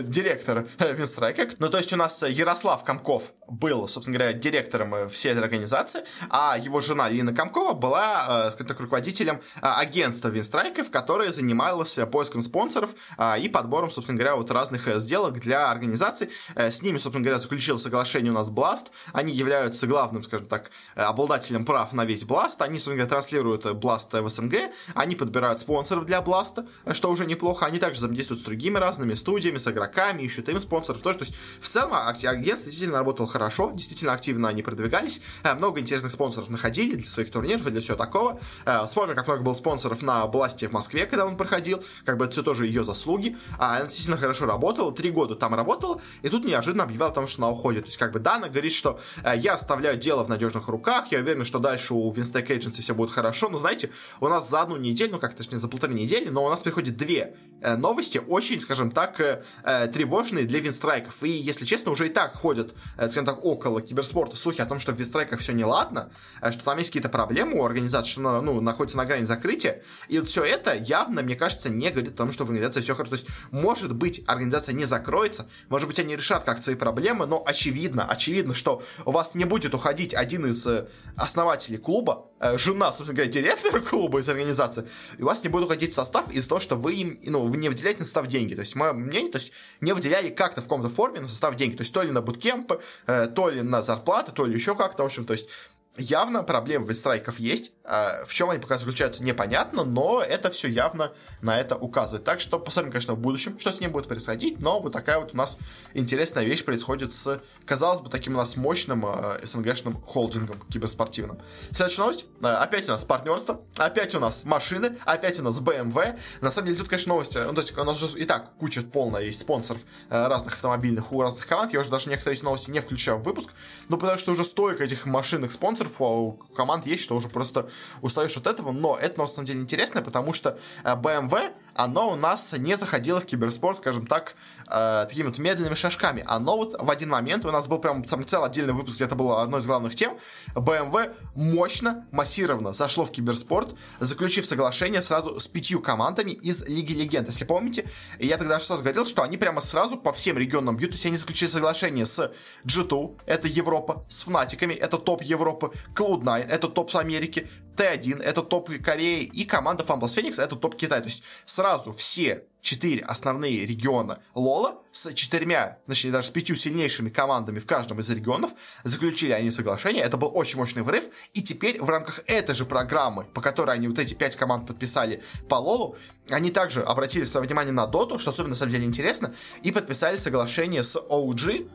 директора Винстрайка. Ну, то есть у нас Ярослав Комков был, собственно говоря, директором всей этой организации, а его жена Лина Комкова была, скажем так, руководителем агентства агентство Винстрайков, которое занималось поиском спонсоров а, и подбором, собственно говоря, вот разных э, сделок для организаций. Э, с ними, собственно говоря, заключил соглашение у нас Blast. Они являются главным, скажем так, э, обладателем прав на весь Blast. Они, собственно говоря, транслируют Blast в СНГ. Они подбирают спонсоров для Blast, что уже неплохо. Они также взаимодействуют с другими разными студиями, с игроками, ищут им спонсоров. То есть, в целом, агентство действительно работало хорошо, действительно активно они продвигались. Много интересных спонсоров находили для своих турниров и для всего такого. Вспомню, как много было спонсоров на Бласте в Москве, когда он проходил, как бы это все тоже ее заслуги, а она действительно хорошо работала, три года там работала, и тут неожиданно объявила о том, что она уходит. То есть, как бы, да, она говорит, что э, я оставляю дело в надежных руках, я уверен, что дальше у Винстек Agency все будет хорошо, но знаете, у нас за одну неделю, ну как, точнее, за полторы недели, но у нас приходит две новости, очень, скажем так, э, э, тревожные для винстрайков. И, если честно, уже и так ходят, э, скажем так, около киберспорта слухи о том, что в винстрайках все неладно, э, что там есть какие-то проблемы у организации, что она, ну, находится на грани закрытия. И вот все это явно, мне кажется, не говорит о том, что в организации все хорошо. То есть, может быть, организация не закроется, может быть, они решат как свои проблемы, но очевидно, очевидно, что у вас не будет уходить один из э, основателей клуба, э, жена, собственно говоря, директора клуба из организации, и у вас не будет уходить состав из-за того, что вы им, ну, вы не выделяете на состав деньги. То есть, мое мнение, то есть, не выделяли как-то в каком-то форме на состав деньги. То есть, то ли на буткемпы, э, то ли на зарплаты, то ли еще как-то, в общем, то есть, явно проблемы вестрайков есть. А, в чем они пока заключаются, непонятно, но это все явно на это указывает. Так что посмотрим, конечно, в будущем, что с ним будет происходить. Но вот такая вот у нас интересная вещь происходит с, казалось бы, таким у нас мощным э, СНГшным холдингом киберспортивным. Следующая новость. А, опять у нас партнерство, опять у нас машины, опять у нас BMW. На самом деле тут, конечно, новости. Ну, то есть у нас уже и так куча полная есть спонсоров э, разных автомобильных у разных команд. Я уже даже некоторые эти новости не включаю в выпуск. Но потому что уже столько этих машинных спонсоров у команд есть, что уже просто устаешь от этого, но это на самом деле интересно, потому что BMW, э, оно у нас не заходило в киберспорт, скажем так, э, такими вот медленными шажками. Оно вот в один момент, у нас был прям сам целый отдельный выпуск, это было одной из главных тем, BMW мощно, массированно зашло в киберспорт, заключив соглашение сразу с пятью командами из Лиги Легенд. Если помните, я тогда сразу говорил, что они прямо сразу по всем регионам бьют, то есть они заключили соглашение с G2, это Европа, с Фнатиками, это топ Европы, Cloud9, это топ с Америки, Т1, это топ Кореи, и команда Fumbles Phoenix, это топ Китая. То есть сразу все четыре основные региона Лола с четырьмя, точнее даже с пятью сильнейшими командами в каждом из регионов, заключили они соглашение, это был очень мощный врыв, и теперь в рамках этой же программы, по которой они вот эти пять команд подписали по Лолу, они также обратили свое внимание на Доту, что особенно на самом деле интересно, и подписали соглашение с OG,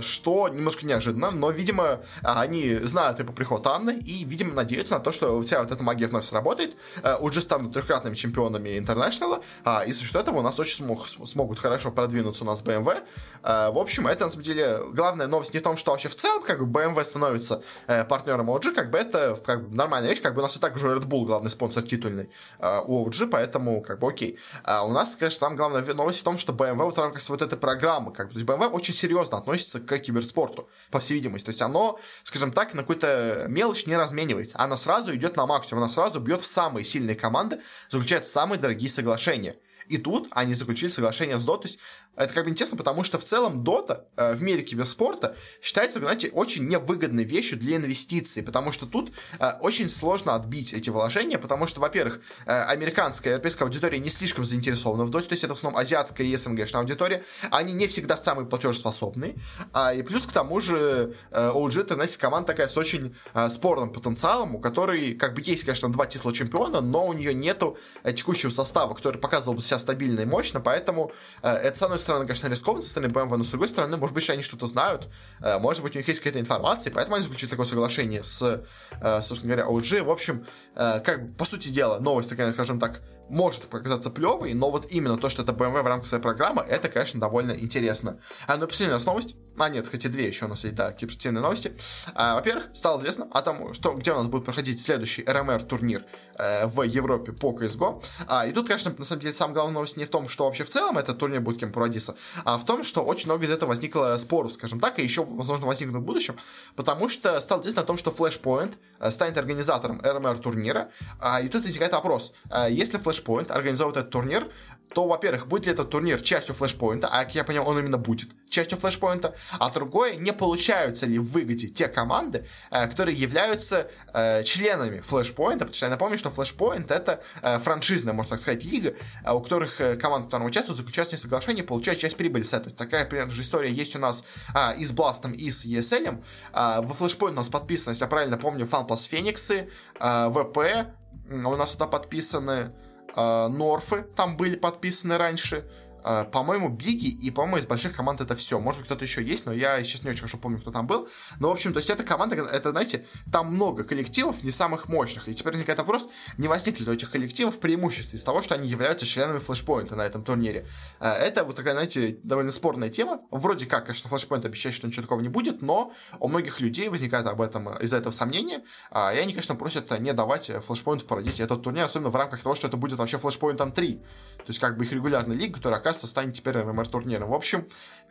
что немножко неожиданно, но, видимо, они знают по приход Анны и, видимо, надеются на то, что вся вот эта магия вновь сработает, э, уже станут трехкратными чемпионами интернешнала, и за счет этого у нас очень смог, смогут хорошо продвинуться у нас BMW. Э, в общем, это, на самом деле, главная новость не в том, что вообще в целом, как бы, BMW становится партнером OG, как бы это как бы, нормальная вещь, как бы у нас и так уже Red Bull главный спонсор титульный у OG, поэтому, как бы, окей. А у нас, конечно, самая главная новость в том, что BMW вот рамках вот этой программы, как бы, то есть BMW очень серьезно относится относится к киберспорту, по всей видимости. То есть оно, скажем так, на какую-то мелочь не разменивается. Оно сразу идет на максимум, оно сразу бьет в самые сильные команды, заключает самые дорогие соглашения. И тут они заключили соглашение с Dota. То есть это как бы интересно, потому что в целом Dota э, в мире киберспорта считается, знаете, очень невыгодной вещью для инвестиций, потому что тут э, очень сложно отбить эти вложения, потому что, во-первых, э, американская европейская аудитория не слишком заинтересована в Dota, то есть это в основном азиатская и СНГшная аудитория, они не всегда самые платежеспособные, а, и плюс к тому же э, OG это, знаете, команда такая с очень э, спорным потенциалом, у которой как бы есть, конечно, два титула чемпиона, но у нее нету э, текущего состава, который показывал бы себя стабильно и мощно, поэтому э, это, с одной стороны, конечно, рискованно со стороны BMW, но с другой стороны, может быть, они что-то знают, э, может быть, у них есть какая-то информация, поэтому они заключили такое соглашение с, э, собственно говоря, OG. В общем, э, как по сути дела, новость такая, скажем так, может показаться плевой, но вот именно то, что это BMW в рамках своей программы, это, конечно, довольно интересно. А, ну, последняя новость. А, нет, хотя две еще у нас есть, да, киберспортивные новости. А, во-первых, стало известно о том, что, где у нас будет проходить следующий РМР-турнир э, в Европе по CSGO. А, и тут, конечно, на самом деле, самая главная новость не в том, что вообще в целом этот турнир будет кем проводиться, а в том, что очень много из этого возникло споров, скажем так, и еще, возможно, возникнут в будущем, потому что стало известно о том, что Flashpoint э, станет организатором РМР-турнира, а, и тут возникает вопрос, а, если Flashpoint организовывает этот турнир, то, во-первых, будет ли этот турнир частью флешпоинта, а, как я понял, он именно будет частью флешпоинта, а другое, не получаются ли в выгоде те команды, э, которые являются э, членами флешпоинта, потому что я напомню, что флешпоинт это э, франшизная, можно так сказать, лига, у которых команды, которые участвуют, заключают с ней соглашение, получают часть прибыли с этого. Такая, примерно же история есть у нас э, и с Бластом, и с ESL. Э, во флешпоинт у нас подписано, если я правильно помню, FunPlus Фениксы, э, ВП, у нас туда подписаны Норфы там были подписаны раньше. Э, по-моему, Биги и, по-моему, из больших команд это все. Может быть, кто-то еще есть, но я сейчас не очень хорошо помню, кто там был. Но, в общем, то есть эта команда, это, знаете, там много коллективов не самых мощных. И теперь возникает вопрос, не возникли ли у этих коллективов преимуществ из того, что они являются членами флешпоинта на этом турнире. Э, это вот такая, знаете, довольно спорная тема. Вроде как, конечно, флешпоинт обещает, что ничего такого не будет, но у многих людей возникает об этом из-за этого сомнения. А, и они, конечно, просят не давать флешпоинту породить этот турнир, особенно в рамках того, что это будет вообще флешпоинтом 3. То есть, как бы их регулярная лига, которая, оказывается, станет теперь ММР-турниром. В общем,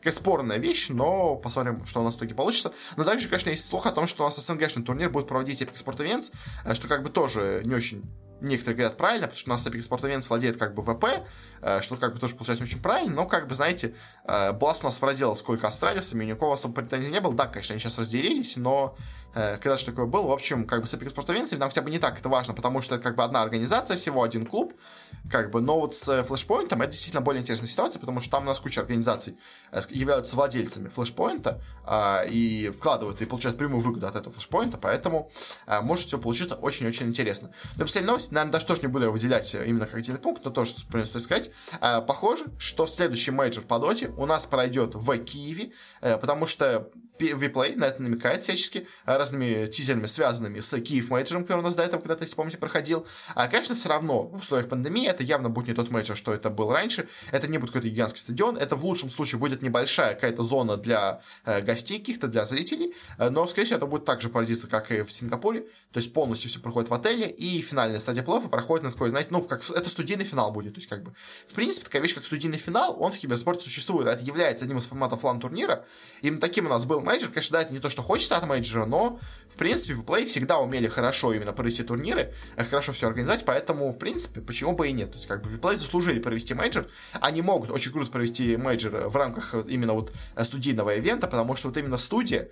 такая спорная вещь, но посмотрим, что у нас в итоге получится. Но также, конечно, есть слух о том, что у нас СНГшный турнир будет проводить Epic Sport Events, э, что как бы тоже не очень некоторые говорят правильно, потому что у нас Epic Sport Events владеет как бы ВП, э, что как бы тоже получается очень правильно, но как бы, знаете, Бласт у нас владел сколько Астралисами, у никого особо претензий не было, да, конечно, они сейчас разделились, но Э, когда же такое было. В общем, как бы с Epic Sports Events нам хотя бы не так это важно, потому что это как бы одна организация, всего один клуб, как бы, но вот с Flashpoint это действительно более интересная ситуация, потому что там у нас куча организаций э, являются владельцами Flashpoint а, и вкладывают и получают прямую выгоду от этого Flashpoint, поэтому а, может все получиться очень-очень интересно. Но последняя новость, наверное, даже тоже не буду выделять именно как отдельный пункт, но тоже стоит сказать. А, похоже, что следующий мейджор по доте у нас пройдет в Киеве, потому что WePlay на это намекает всячески разными тизерами, связанными с Киев мейджером, который у нас до этого когда-то, если помните, проходил. А, конечно, все равно в условиях пандемии это явно будет не тот мейджор, что это был раньше. Это не будет какой-то гигантский стадион. Это в лучшем случае будет небольшая какая-то зона для э, гостей каких-то, для зрителей. Э, но, скорее всего, это будет так же проводиться, как и в Сингапуре. То есть полностью все проходит в отеле. И финальная стадия плей-офф проходит на такой, знаете, ну, как это студийный финал будет. То есть, как бы, в принципе, такая вещь, как студийный финал, он в киберспорте существует. Это является одним из форматов лан-турнира. Именно таким у нас был мейджор, конечно, да, это не то, что хочется от мейджора, но, в принципе, WePlay всегда умели хорошо именно провести турниры, э, хорошо все организовать, поэтому, в принципе, почему бы и нет. То есть, как бы, WePlay заслужили провести мейджор, они могут очень круто провести мейджор в рамках именно вот студийного ивента, потому что вот именно студия,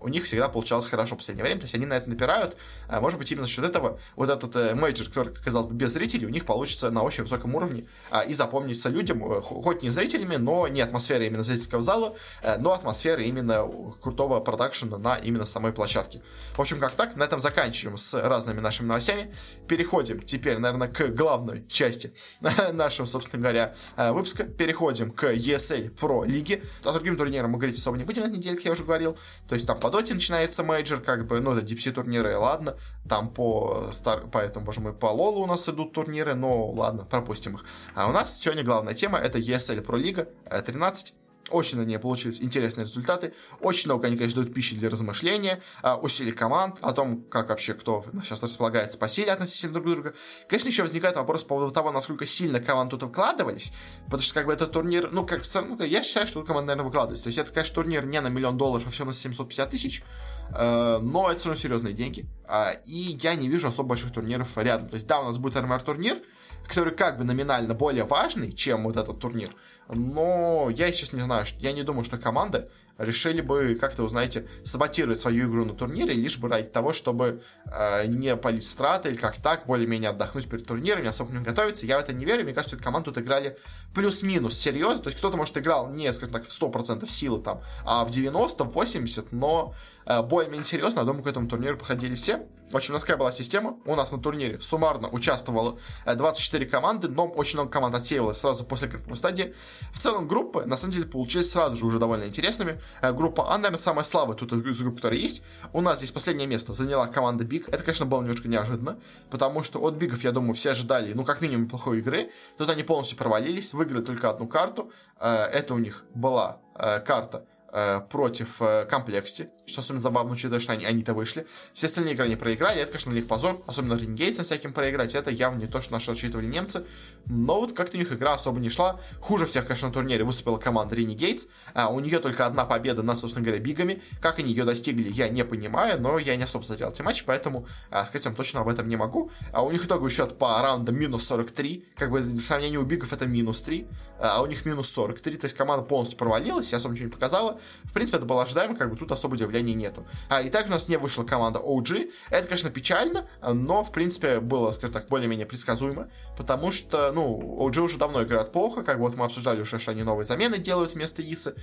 у них всегда получалось хорошо в последнее время, то есть они на это напирают, может быть, именно за счет этого вот этот мейджор, который, казалось бы, без зрителей, у них получится на очень высоком уровне и запомнится людям, э, хоть не зрителями, но не атмосфера именно зрительского зала, э, но атмосфера именно крутого продакшена на именно самой площадке. В общем, как так, на этом заканчиваем с разными нашими новостями. Переходим теперь, наверное, к главной части нашего, собственно говоря, э, выпуска. Переходим к ESL Pro League. О другим турнирам мы говорить особо не будем на неделе, как я уже говорил. То есть там по доте начинается мейджор, как бы, ну, это DPC турниры, ладно. Там по, стар... по этому, боже мой, по Лолу у нас идут турниры, но ладно, пропустим их. А у нас сегодня главная тема это ESL Pro League 13. Очень на ней получились интересные результаты. Очень много они, конечно, дают пищи для размышления о силе команд, о том, как вообще кто сейчас располагается по силе относительно друг друга. Конечно, еще возникает вопрос по поводу того, насколько сильно команды тут вкладывались. Потому что, как бы, этот турнир, ну, как, ну, я считаю, что тут команда, наверное, выкладывается. То есть, это, конечно, турнир не на миллион долларов, а все на 750 тысяч. Э, но это все равно серьезные деньги. А, и я не вижу особо больших турниров рядом. То есть, да, у нас будет РМР-турнир, который как бы номинально более важный, чем вот этот турнир. Но я сейчас не знаю, я не думаю, что команды решили бы как-то, вы знаете, саботировать свою игру на турнире, лишь бы ради того, чтобы э, не полить страты или как так, более-менее отдохнуть перед турниром, не особо не готовиться. Я в это не верю, мне кажется, команды тут играли плюс-минус серьезно, то есть кто-то, может, играл не, скажем так, в 100% силы там, а в 90, в 80, но э, более-менее серьезно, я думаю, к этому турниру проходили все. В общем, была система? У нас на турнире суммарно участвовало 24 команды, но очень много команд отсеивалось сразу после групповой стадии. В целом группы, на самом деле, получились сразу же уже довольно интересными. Э, группа А, наверное, самая слабая тут из групп, которая есть. У нас здесь последнее место заняла команда Биг. Это, конечно, было немножко неожиданно, потому что от Бигов, я думаю, все ожидали, ну, как минимум, плохой игры. Тут они полностью провалились, выиграли только одну карту. Э, это у них была э, карта Э, против комплекте, что особенно забавно, учитывая, что они, они-то вышли. Все остальные игры не проиграли, это, конечно, для них позор, особенно Рингейтсом всяким проиграть, это явно не то, что наши рассчитывали немцы, но вот как-то у них игра особо не шла. Хуже всех, конечно, на турнире выступила команда Renegades, а у нее только одна победа над, собственно говоря, бигами, как они ее достигли, я не понимаю, но я не особо смотрел эти матчи, поэтому а, сказать вам точно об этом не могу. А у них итоговый счет по раундам минус 43, как бы в сравнении у бигов это минус 3, а у них минус 43, то есть команда полностью провалилась, я особо ничего не показала. В принципе, это было ожидаемо, как бы тут особо удивления нету. А, и также у нас не вышла команда OG. Это, конечно, печально, но, в принципе, было, скажем так, более-менее предсказуемо, потому что, ну, OG уже давно играют плохо, как вот мы обсуждали уже, что они новые замены делают вместо Исы,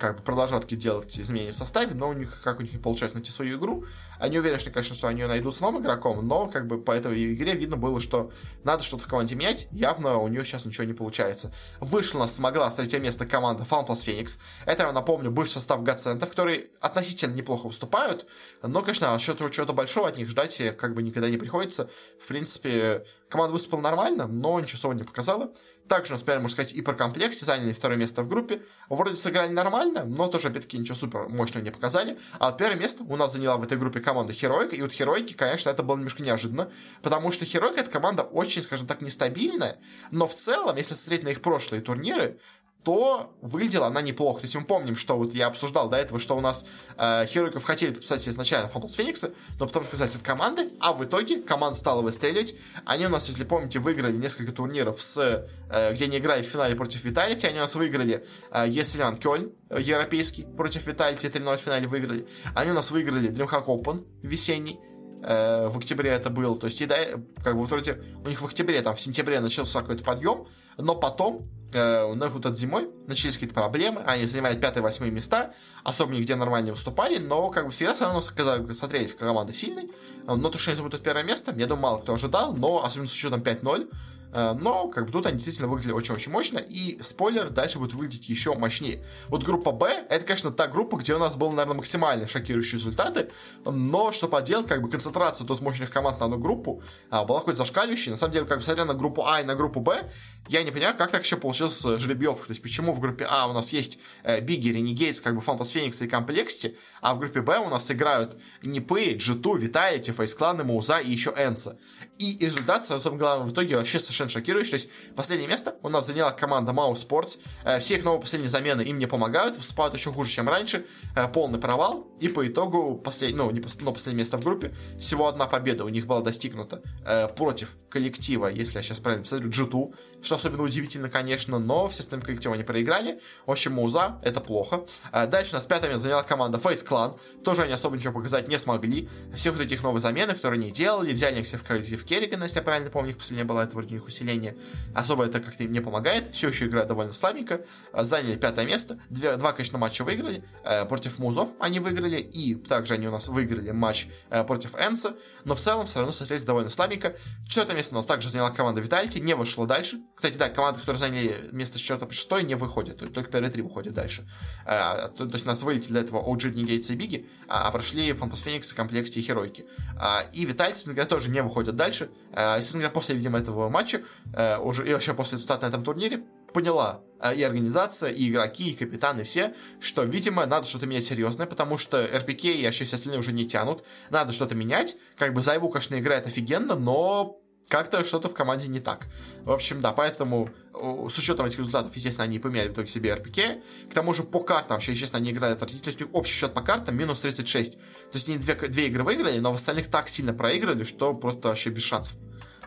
как бы продолжают делать изменения в составе, но у них, как у них не получается найти свою игру, они уверены, что, конечно, что они ее найдут с новым игроком, но как бы по этой игре видно было, что надо что-то в команде менять. Явно у нее сейчас ничего не получается. Вышла смогла с третьего места команда FunPlus Phoenix. Это, я напомню, бывший состав Гацентов, которые относительно неплохо выступают. Но, конечно, что-то, чего-то большого от них ждать как бы никогда не приходится. В принципе, команда выступила нормально, но ничего не показала. Также у нас, теперь, можно сказать, и про комплексе заняли второе место в группе. Вроде сыграли нормально, но тоже, опять-таки, ничего супер мощного не показали. А первое место у нас заняла в этой группе команда Херойка. И вот Херойки, конечно, это было немножко неожиданно. Потому что Херойка это команда очень, скажем так, нестабильная. Но в целом, если смотреть на их прошлые турниры, то выглядела она неплохо. То есть мы помним, что вот я обсуждал до этого, что у нас э, Херойков хотели подписать изначально Фантас Феникса, но потом отказались от команды, а в итоге команда стала выстреливать. Они у нас, если помните, выиграли несколько турниров, с, э, где они играли в финале против Виталити. Они у нас выиграли э, Еслиан Кёльн, э, европейский, против Виталити, 3-0 в финале выиграли. Они у нас выиграли Dreamhack Open весенний, э, в октябре это был, то есть, и да, как бы вроде у них в октябре, там, в сентябре начался какой-то подъем, но потом э, у от зимой начались какие-то проблемы, они занимали 5-8 места, особо нигде нормально выступали, но как бы всегда все равно смотрелись команда сильной, но то, что они займут первое место, я думаю, мало кто ожидал, но особенно с учетом 5-0, Э, но, как бы, тут они действительно выглядели очень-очень мощно, и, спойлер, дальше будет выглядеть еще мощнее. Вот группа Б, это, конечно, та группа, где у нас был, наверное, максимально шокирующие результаты, но, что поделать, как бы, концентрация тут мощных команд на одну группу а, была хоть зашкаливающей. На самом деле, как бы, смотря на группу А и на группу Б, я не понимаю, как так еще получилось жеребьевка. То есть, почему в группе А у нас есть э, Биги, Renegades, как бы, FunPlus Phoenix и Complexity, а в группе Б у нас играют Нипы, G2, Vitality, Фейз Кланы, Мауза и еще Энсы. И результат, самое главное, в итоге вообще совершенно шокирующий. То есть последнее место у нас заняла команда Sports. Э, все их новые последние замены им не помогают, выступают еще хуже, чем раньше. Э, полный провал. И по итогу, послед... ну, не пос... но последнее место в группе, всего одна победа у них была достигнута э, против коллектива, если я сейчас правильно посмотрю, G2, что особенно удивительно, конечно, но все остальные коллективы они проиграли. В общем, Муза, это плохо. Э, дальше у нас пятое место заняла команда Face Clan. Тоже они особо ничего показать не смогли. Все вот этих новых замены, которые они делали, взяли их все в Керригана, если я правильно помню, их последнее было, это вроде них усиление. Особо это как-то им не помогает. Все еще играют довольно слабенько. Э, заняли пятое место. Две, два, конечно, матча выиграли. Э, против Музов они выиграли. И также они у нас выиграли матч э, против Энса. Но в целом все равно смотрелись довольно слабенько. Четвертое место у нас также заняла команда Vitality. Не вышла дальше. Кстати, да, команда, которые заняли место с 4 по 6, не выходит. Только первые три выходят дальше. Э, то, есть у нас вылетели для этого OG, Негейтс и Биги, а, а прошли Фантас Феникс, Комплекте и Херойки. А, и Vitality, собственно тоже не выходят дальше. А, и, собственно после, видимо, этого матча, э, уже, и вообще после результата на этом турнире, поняла э, и организация, и игроки, и капитаны, все, что, видимо, надо что-то менять серьезное, потому что РПК и вообще все остальные уже не тянут. Надо что-то менять. Как бы Зайву, конечно, играет офигенно, но как-то что-то в команде не так. В общем, да, поэтому с учетом этих результатов, естественно, они поменяли в итоге себе РПК. К тому же по картам, вообще, естественно, они играют отвратительно. То есть общий счет по картам минус 36. То есть они две, две игры выиграли, но в остальных так сильно проиграли, что просто вообще без шансов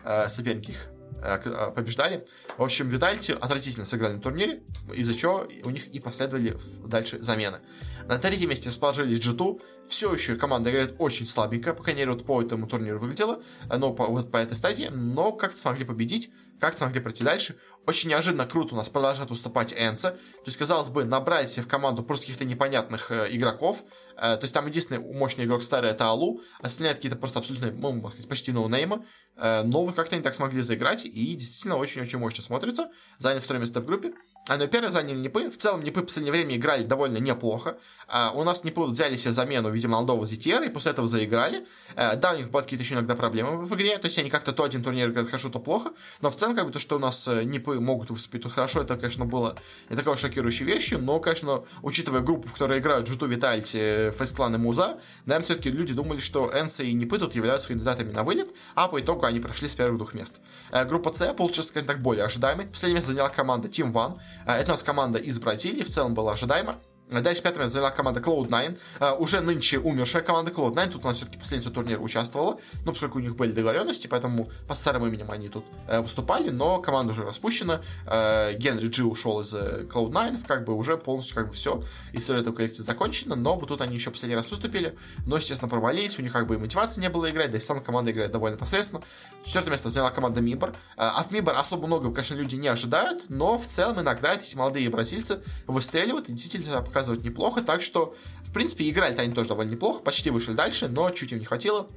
э, соперники их э, э побеждали. В общем, Витальти отвратительно сыграли на турнире, из-за чего у них и последовали дальше замены. На третьем месте расположились G2. Все еще команда играет очень слабенько, по крайней мере, вот по этому турниру выглядела, но по, вот по этой стадии, но как-то смогли победить, как смогли пройти дальше. Очень неожиданно круто у нас продолжает уступать Энса. То есть, казалось бы, набрать себе в команду просто каких-то непонятных э, игроков. Э, то есть, там единственный мощный игрок старый это Алу, остальные какие-то просто абсолютно, ну, можно сказать, почти ноунеймы. Э, но как-то не так смогли заиграть, и действительно очень-очень мощно смотрится. Заняли второе место в группе. А, ну, первое заняли Непы. В целом, Непы в последнее время играли довольно неплохо. А, у нас Непы взяли себе замену, видимо, молодого ZTR, и после этого заиграли. А, да, у них были какие-то еще иногда проблемы в игре, то есть они как-то то один турнир играют хорошо, то плохо. Но в целом, как бы то, что у нас э, Непы могут выступить тут хорошо, это, конечно, было не такой шокирующей вещью, но, конечно, учитывая группу, в которой играют Джуту, Витальти, Фейсклан и Муза, наверное, все-таки люди думали, что Энса и Непы тут являются кандидатами на вылет, а по итогу они прошли с первых двух мест. А, группа С получилась, скажем так, более ожидаемой. Последнее место заняла команда Team One. А, это у нас команда из Бразилии, в целом было ожидаемо. Дальше место заняла команда Cloud9. Uh, уже нынче умершая команда Cloud9. Тут у нас все-таки последний турнир участвовала. Ну, поскольку у них были договоренности, поэтому по старым именем они тут uh, выступали. Но команда уже распущена. Uh, Генри Джи ушел из uh, Cloud9. Как бы уже полностью как бы все. История этого коллекции закончена. Но вот тут они еще последний раз выступили. Но, естественно, провалились. У них как бы и мотивации не было играть. Да и сама команда играет довольно посредственно. Четвертое место заняла команда Мибор. От Мибор особо много, конечно, люди не ожидают. Но в целом иногда эти молодые бразильцы выстреливают и действительно показывают неплохо, так что, в принципе, играли они тоже довольно неплохо, почти вышли дальше, но чуть им не хватило.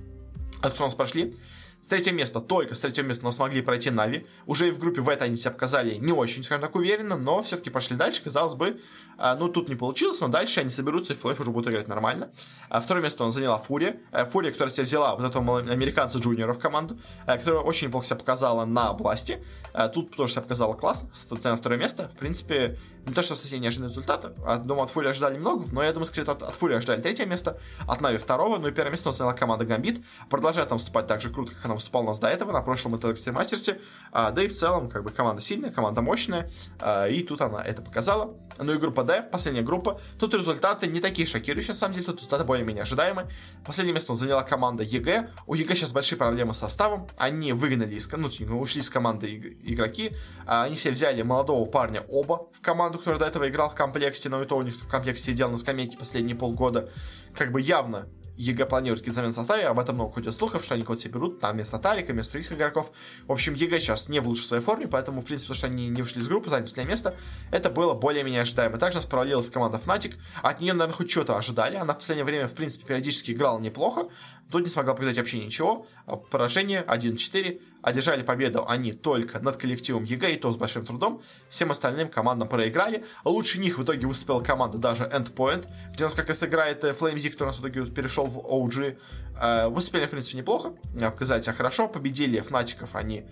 От нас прошли. С третьего места, только с третьего места нас смогли пройти Нави. Уже и в группе в этой они себя показали не очень, скажем так, уверенно, но все-таки пошли дальше, казалось бы. А, ну, тут не получилось, но дальше они соберутся и в плей уже будут играть нормально. А, второе место он заняла Фурия. А, Фурия, которая себя взяла вот этого американца Джуниора в команду, а, которая очень неплохо себя показала на Бласте. А, тут тоже себя показала классно, на второе место. В принципе, не то, что совсем неожиданный результат. От, думаю, от Фури ожидали много, но я думаю, скорее от, от Фури ожидали третье место, от Нави второго, ну и первое место заняла команда Гамбит. Продолжает там выступать так же круто, как она выступала у нас до этого, на прошлом Masters. А, да и в целом, как бы, команда сильная, команда мощная, а, и тут она это показала. Ну и группа D, последняя группа. Тут результаты не такие шокирующие, на самом деле, тут результаты более-менее ожидаемые. Последнее место заняла команда EG. У EG сейчас большие проблемы с составом. Они выгнали из, ну, ушли из команды игроки. А, они себе взяли молодого парня oBo в команду, который до этого играл в Complexity, но и то у них в Complexity сидел на скамейке последние полгода. Как бы явно EG планирует какие-то замены в составе, об этом много ходит слухов, что они кого-то себе берут, там вместо Тарика, вместо других игроков. В общем, EG сейчас не в лучшей своей форме, поэтому, в принципе, то, что они не вышли из группы, заняли последнее место, это было более-менее ожидаемо. Также нас провалилась команда Fnatic, от нее, наверное, хоть что-то ожидали, она в последнее время, в принципе, периодически играла неплохо, тут не смогла показать вообще ничего, поражение 1-4, Одержали победу они только над коллективом EG, и то с большим трудом. Всем остальным командам проиграли. Лучше них в итоге выступила команда даже Endpoint, где у нас как раз играет FlameZ, который у нас в итоге перешел в OG. Э, выступили, в принципе, неплохо, показали себя хорошо, победили Фнатиков они,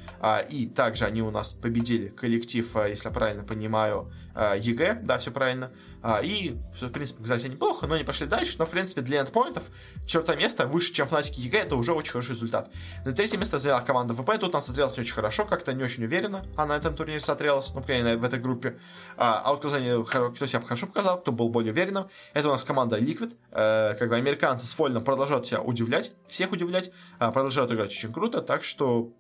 и также они у нас победили коллектив, если я правильно понимаю, EG, да, все правильно, и, все, в принципе, показали неплохо, но не пошли дальше, но, в принципе, для эндпоинтов четвертое место выше, чем Фнатики, EG, это уже очень хороший результат. На третье место заняла команда VP, тут она смотрелась не очень хорошо, как-то не очень уверенно она на этом турнире смотрелась, ну, конечно, в этой группе, а вот кто, кто себя хорошо показал, кто был более уверенным, это у нас команда Liquid, э, как бы американцы с Фолленом продолжают себя удивлять, всех удивлять, э, продолжают играть очень круто, так что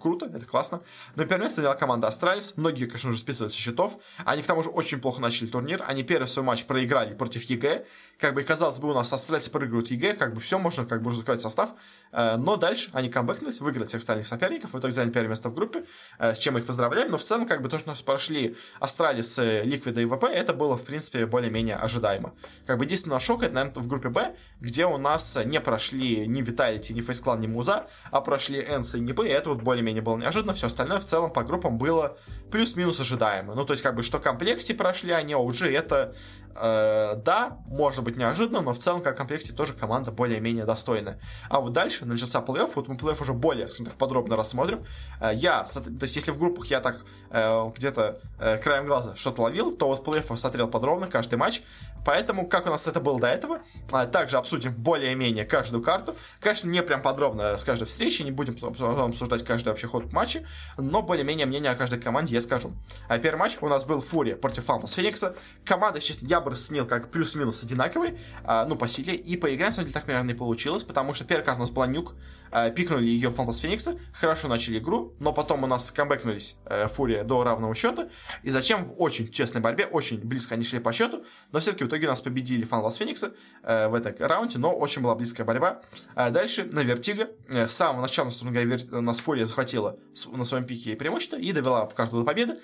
круто, это классно. Но первое место заняла команда Astralis. Многие, конечно же, списывают со счетов. Они, к тому же, очень плохо начали турнир. Они первый свой матч проиграли против EG. Как бы, казалось бы, у нас Astralis проигрывают EG, как бы все, можно как бы уже закрывать состав. Э, но дальше они камбэкнулись, выиграли всех остальных соперников, в итоге заняли первое место в группе, э, с чем мы их поздравляем. Но в целом, как бы, то, что нас прошли Astralis, Liquid и VP, это было, в принципе, более-менее ожидаемо. Как бы, единственный шок, это, наверное, в группе Б, где у нас не прошли ни Виталити, ни Фейсклан, ни Муза, а прошли Энс и Нипы, и это вот более-менее было неожиданно. Все остальное в целом по группам было плюс-минус ожидаемо. Ну, то есть, как бы, что комплекте прошли они, уже это Э, да, может быть неожиданно, но в целом, как комплекте, тоже команда более-менее достойная. А вот дальше начался плей-офф, вот мы плей-офф уже более, скажем так, подробно рассмотрим. Э, я, то есть, если в группах я так э, где-то э, краем глаза что-то ловил, то вот плей-офф смотрел подробно каждый матч. Поэтому, как у нас это было до этого, а, также обсудим более-менее каждую карту. Конечно, не прям подробно с каждой встречи, не будем обсуждать каждый вообще ход матча, но более-менее мнение о каждой команде я скажу. А первый матч у нас был Фурия против Фалмас Феникса. Команда, честно, я бы расценил как плюс-минус одинаковый, а, ну, по силе, и по игре, на самом деле, так, наверное, и получилось, потому что первая карта у нас была Нюк, пикнули ее Фантас Феникса, хорошо начали игру, но потом у нас камбэкнулись э, Фурия до равного счета, и зачем в очень честной борьбе, очень близко они шли по счету, но все-таки в итоге нас победили FunPlus Phoenix э, в этой раунде, но очень была близкая борьба. А дальше на Vertigo, э, с самого начала, у нас Фурия захватила на своем пике преимущество и довела карту до победы.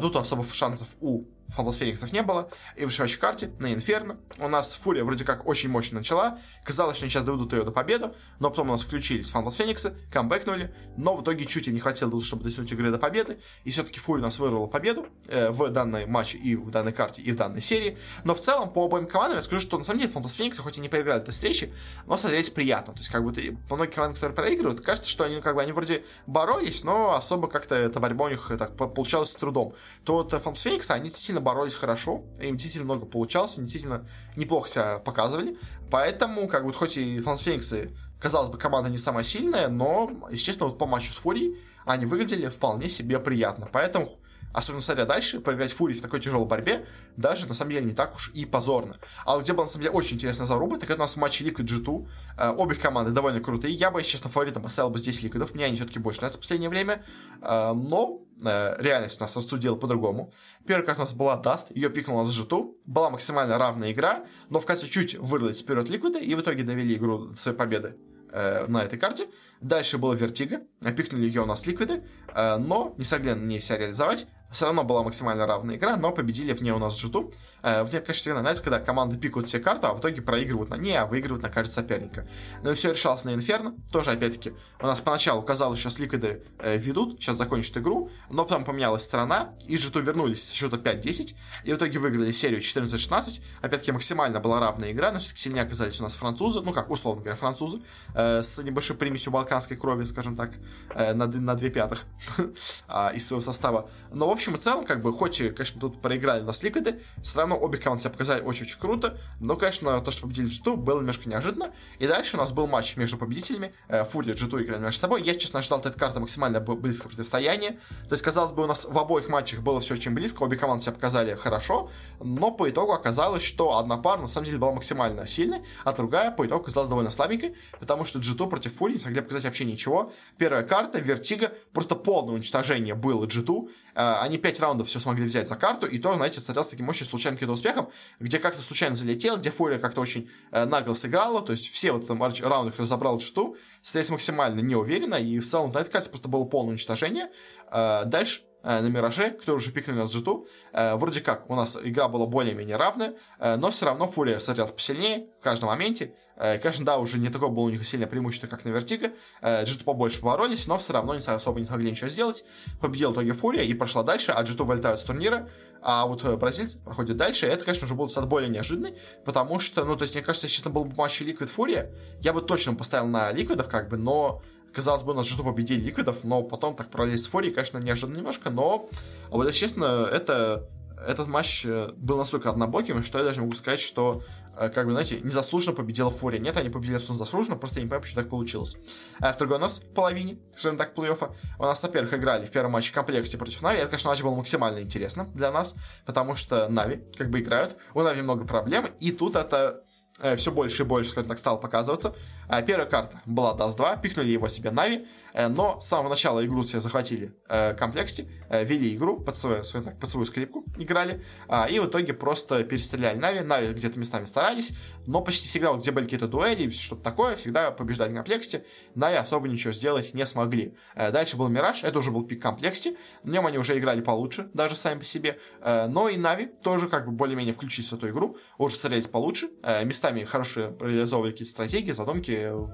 Тут особо шансов у Фанплас Фениксов не было. И в следующей карте на Инферно у нас Фурия вроде как очень мощно начала. Казалось, что они сейчас доведут ее до победы, но потом у нас включились Фанплас Фениксы, камбэкнули, но в итоге чуть им не хватило, чтобы дотянуть игры до победы. И все-таки Фурия у нас вырвала победу э, в данной матче и в данной карте, и в данной серии. Но в целом, по обоим командам я скажу, что на самом деле Фантас Фениксы, хоть и не проиграли этой встречи, но смотрелись приятно. То есть, как бы по многим командам, которые проигрывают, кажется, что они, как бы, они вроде боролись, но особо как-то эта борьба у них так получалась с трудом. То вот Фантас Фениксы, они действительно боролись хорошо, им действительно много получалось, они действительно неплохо себя показывали. Поэтому, как бы, хоть и Фанс Фениксы, казалось бы, команда не самая сильная, но, если честно, вот по матчу с Фурией они выглядели вполне себе приятно. Поэтому, особенно смотря дальше, проиграть Фурии в такой тяжелой борьбе, даже на самом деле не так уж и позорно. А вот где была на самом деле очень интересная заруба, так это у нас в матче Liquid G2. Э, обе команды довольно крутые. Я бы, честно, фаворитом поставил бы здесь Ликвидов. Мне они все-таки больше нравятся в последнее время. Э, но э, реальность у нас рассудила по-другому. Первая карта у нас была Dust, ее пикнула G2. Была максимально равная игра, но в конце чуть вырвались вперед Ликвиды и в итоге довели игру до своей победы э, на этой карте. Дальше была Vertigo, пикнули ее у нас Ликвиды, э, но не смогли на ней себя реализовать. Все равно была максимально равная игра, но победили в ней у нас G2. Э, мне, конечно, всегда нравится, когда команды пикают все карты, а в итоге проигрывают на ней, а выигрывают на карте соперника. Ну и все решалось на Инферно. Тоже, опять-таки, у нас поначалу казалось, что Ликвиды э, ведут, сейчас закончат игру, но потом поменялась сторона, и G2 вернулись счета 5-10, и в итоге выиграли серию 14-16. Опять-таки, максимально была равная игра, но все-таки сильнее оказались у нас французы, ну как, условно говоря, французы, э, с небольшой примесью балканской крови, скажем так, э, на, на две пятых а, из своего состава. Но, в общем и целом, как бы, хоть, конечно, тут проиграли у нас Ликвиды, все равно обе команды себя показали очень-очень круто, но, конечно, то, что победили G2, было немножко неожиданно. И дальше у нас был матч между победителями. Э, Фурия и G2 играли между собой. Я, честно, ожидал от этой карты максимально близкое противостояние. То есть, казалось бы, у нас в обоих матчах было все очень близко, обе команды себя показали хорошо, но по итогу оказалось, что одна пара на самом деле была максимально сильной, а другая по итогу оказалась довольно слабенькой, потому что G2 против Фурии не смогли показать вообще ничего. Первая карта, Vertigo, просто полное уничтожение было G2. Э, они 5 раундов все смогли взять за карту, и то, знаете, смотрелся таким очень случайным каким-то успехом, где как-то случайно залетел, где Фурия как-то очень э, нагло сыграла, то есть все вот там раунды, кто забрал что, смотрелись максимально неуверенно, и в целом на этой карте просто было полное уничтожение. Э, дальше на Мираже, которые уже пикнули на G2. Э, вроде как у нас игра была более-менее равная, но все равно Фурия смотрелась посильнее в каждом моменте. Э, конечно, да, уже не такое было у них сильное преимущество, как на Vertigo. Э, G2 побольше поборолись, но все равно не особо не смогли ничего сделать. Победила в итоге Фурия и прошла дальше, а G2 вылетают с турнира. А вот э, бразильцы проходят дальше, это, конечно, уже был достаточно более неожиданный, потому что, ну, то есть, мне кажется, честно, был бы матч Ликвид Фурия, я бы точно поставил на Ликвидов, как бы, но казалось бы, у нас же победили Ликвидов, но потом так пролез с Фурии, конечно, неожиданно немножко, но, вот, если честно, это, этот матч был настолько однобоким, что я даже могу сказать, что как бы, знаете, незаслуженно победила Фурия. Нет, они победили абсолютно заслуженно, просто я не понимаю, почему так получилось. А в другой у нас в половине, скажем так, плей-оффа, у нас, во-первых, играли в первом матче Complexity против Нави. Это, конечно, матч был максимально интересно для нас, потому что Нави как бы играют, у Нави много проблем, и тут это э, все больше и больше, скажем так, стало показываться. Э, первая карта была Dust 2, пикнули его себе Нави, Э, но с самого начала игру себе захватили э, Complexity, э, вели игру под свою, так, под свою скрипку, играли, э, и в итоге просто перестреляли Нави. Нави где-то местами старались, но почти всегда, где были какие-то дуэли, что-то такое, всегда побеждали Complexity. Нави особо ничего сделать не смогли. Дальше был Мираж, это уже был пик Complexity, в нем они уже играли получше, даже сами по себе, но и Нави тоже как бы более-менее включились в эту игру, уже стрелялись получше, местами хорошие реализовывали какие-то стратегии, задумки,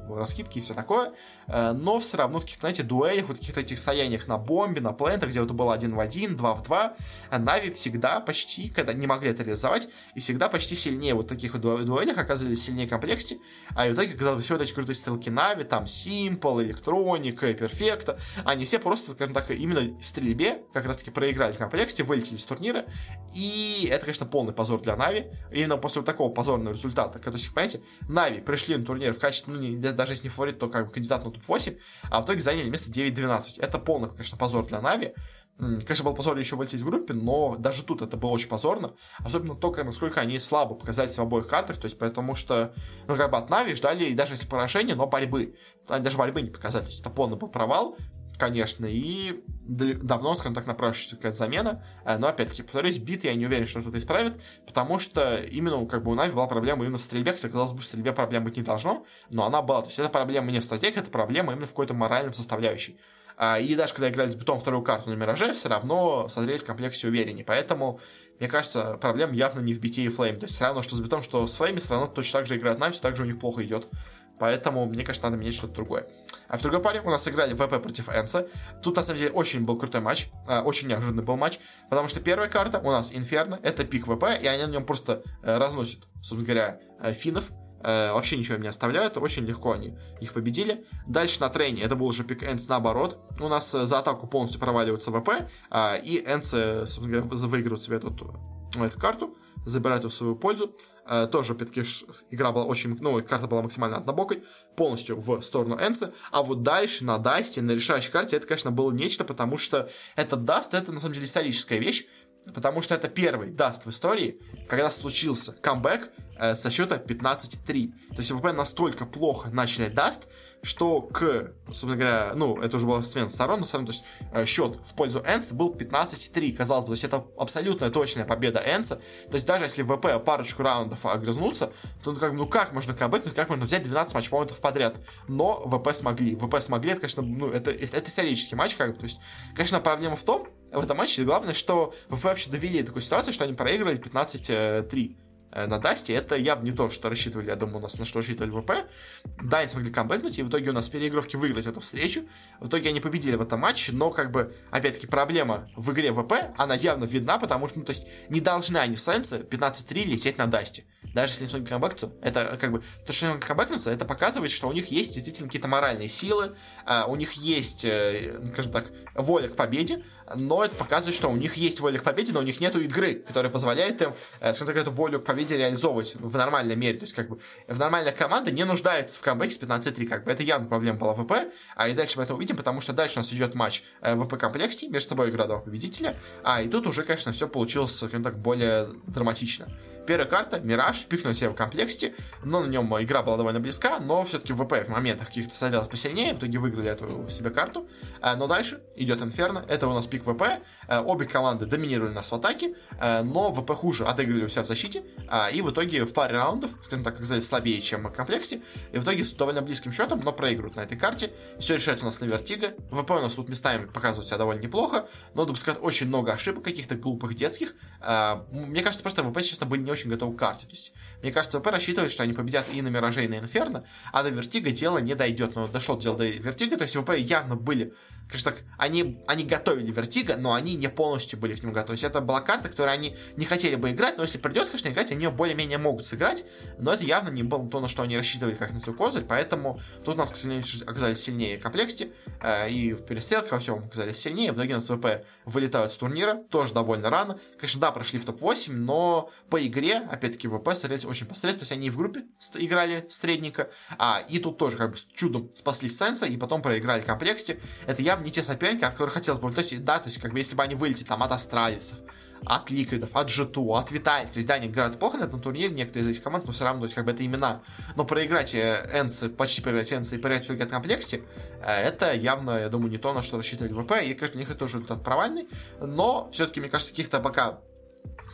раскидки и все такое, э, но все равно в каких-то, знаете, дуэлях, вот каких-то этих стояниях на бомбе, на плэнтах, где вот было один в один, два в два, а Нави всегда почти, когда не могли это реализовать, и всегда почти сильнее вот таких вот дуэлях оказывались сильнее Complexity, а в итоге, казалось бы, все вот эти крутые стрелки Нави, там, Simple, Электроника, Перфекта, они все просто, скажем так, именно в стрельбе как раз-таки проиграли Complexity, вылетели с турнира, и это, конечно, полный позор для Нави, именно после вот такого позорного результата, то есть, понимаете, Нави пришли на турнир в качестве, ну, не, даже если не фаворит, то как бы кандидат на топ-8, а в итоге заняли место 9-12. Это полный, конечно, позор для Нави. Конечно, был позор еще вылететь в группе, но даже тут это было очень позорно. Особенно только, насколько они слабо показались в обоих картах. То есть, потому что, ну, как бы от Нави ждали, и даже если поражение, но борьбы. Они даже борьбы не показали. То есть, это полный был провал конечно, и давно, скажем так, напрашивается какая-то замена, э, но, опять-таки, повторюсь, бит я не уверен, что кто-то исправит, потому что именно, как бы, у Нави была проблема именно в стрельбе, хотя, казалось бы, в стрельбе проблем быть не должно, но она была, то есть это проблема не в стратегии, это проблема именно в какой-то моральном составляющей. А, и даже когда играли с битом вторую карту на Мираже, все равно смотрелись Complexity увереннее, поэтому мне кажется, проблема явно не в бите и флейми. То есть все равно, что с битом, что с флейми, все равно точно так же играют Нави, все так же у них плохо идет. Поэтому, мне кажется, надо менять что-то другое. А в другой паре у нас играли ВП против Энса. Тут, на самом деле, очень был крутой матч. А, очень неожиданный был матч. Потому что первая карта у нас Инферно. Это пик ВП. И они на нем просто э, разносят, собственно говоря, э, финнов. Э, вообще ничего не оставляют. Очень легко они их победили. Дальше на трейне это был уже пик Энс наоборот. У нас за атаку полностью проваливается ВП. А, и Энсы, собственно говоря, выигрывают себе эту, эту карту забирают ее в свою пользу. Э, тоже, опять-таки, игра была очень, ну, карта была максимально однобокой, полностью в сторону Энса. А вот дальше, на Дасте, на решающей карте, это, конечно, было нечто, потому что этот Даст, это, на самом деле, историческая вещь, потому что это первый Даст в истории, когда случился камбэк э, со счета 15-3. То есть ВП настолько плохо начали Даст, что к, собственно говоря, ну, это уже было смена сторон, но сам, то есть э, счет в пользу Энса был 15-3, казалось бы, то есть это абсолютная точная победа Энса, то есть даже если ВП парочку раундов огрызнутся, то ну как, ну как можно камбэкнуть, как можно взять 12 матчпоинтов подряд, но ВП смогли, ВП смогли, это, конечно, ну, это, это исторический матч, как бы, то есть, конечно, проблема в том, в этом матче, главное, что ВП вообще довели такую ситуацию, что они проиграли 15-3, Э, на Дасте, это явно не то, что рассчитывали, я думаю, у нас на что рассчитывали ВП. Да, они смогли камбэкнуть, и в итоге у нас переигровки выиграть эту встречу. В итоге они победили в этом матче, но, как бы, опять-таки, проблема в игре ВП, она явно видна, потому что, ну, то есть, не должны они Сенса 15-3 лететь на Дасте. Даже если не смогли камбэкнуться, это, как бы, то, что они смогли камбэкнуться, это показывает, что у них есть действительно какие-то моральные силы, а, у них есть, э, скажем так, воля к победе, но это показывает, что у них есть воля к победе, но у них нет игры, которая позволяет им, э, скажем так, эту волю к победе реализовывать в нормальной мере. То есть, как бы, в нормальная команда не нуждается в камбэке с 15-3, как бы, это явно проблема была ВП, а и дальше мы это увидим, потому что дальше у нас идет матч э, ВП-комплекте, между собой игра победителя, а и тут уже, конечно, все получилось, скажем так, более драматично. Первая карта, Мираж, пикнул себе в комплекте, но на нем игра была довольно близка, но все-таки ВП в моментах каких-то становилась посильнее, в итоге выиграли эту себе карту. А, но дальше идет Инферно, это у нас пик ВП, а, обе команды доминировали нас в атаке, а, но ВП хуже отыгрывали у себя в защите, и в итоге в паре раундов, скажем так, оказались слабее, чем Complexity, и в итоге с довольно близким счетом, но проигрывают на этой карте. Все решается у нас на Vertigo. ВП у нас тут местами показывает себя довольно неплохо, но, допускать очень много ошибок каких-то глупых детских. Мне кажется, просто ВП, честно, были не очень готовы к карте. То есть, мне кажется, ВП рассчитывает, что они победят и на Мираже, и на Инферно, а до Vertigo дело не дойдет. Но дошло дело до Vertigo, то есть ВП явно были скажем так, они, они готовили Vertigo, но они не полностью были к нему готовы. То есть это была карта, которую они не хотели бы играть, но если придется, конечно, играть, они ее более-менее могут сыграть, но это явно не было то, на что они рассчитывали как на свой козырь, поэтому тут у нас, к сожалению, оказались сильнее комплекте, э, и в перестрелках во всем оказались сильнее, в итоге нас ВП вылетают с турнира, тоже довольно рано. Конечно, да, прошли в топ-8, но по игре, опять-таки, ВП смотрелись очень посредственно, то есть они и в группе играли средненько, а и тут тоже как бы чудом спасли Сенса, и потом проиграли комплекте. Это явно не те соперники, о которых хотелось бы. То есть, да, то есть, как бы, если бы они вылетели там от Астралисов, от Ликвидов, от G2, от Виталий. То есть, да, они играют плохо на этом турнире, некоторые из этих команд, но все равно, то есть, как бы это имена. Но проиграть Энсы, почти проиграть Энсы и проиграть в от комплекте, э, это явно, я думаю, не то, на что рассчитывали ВП. И, конечно, у них это тоже результат провальный. Но все-таки, мне кажется, каких-то пока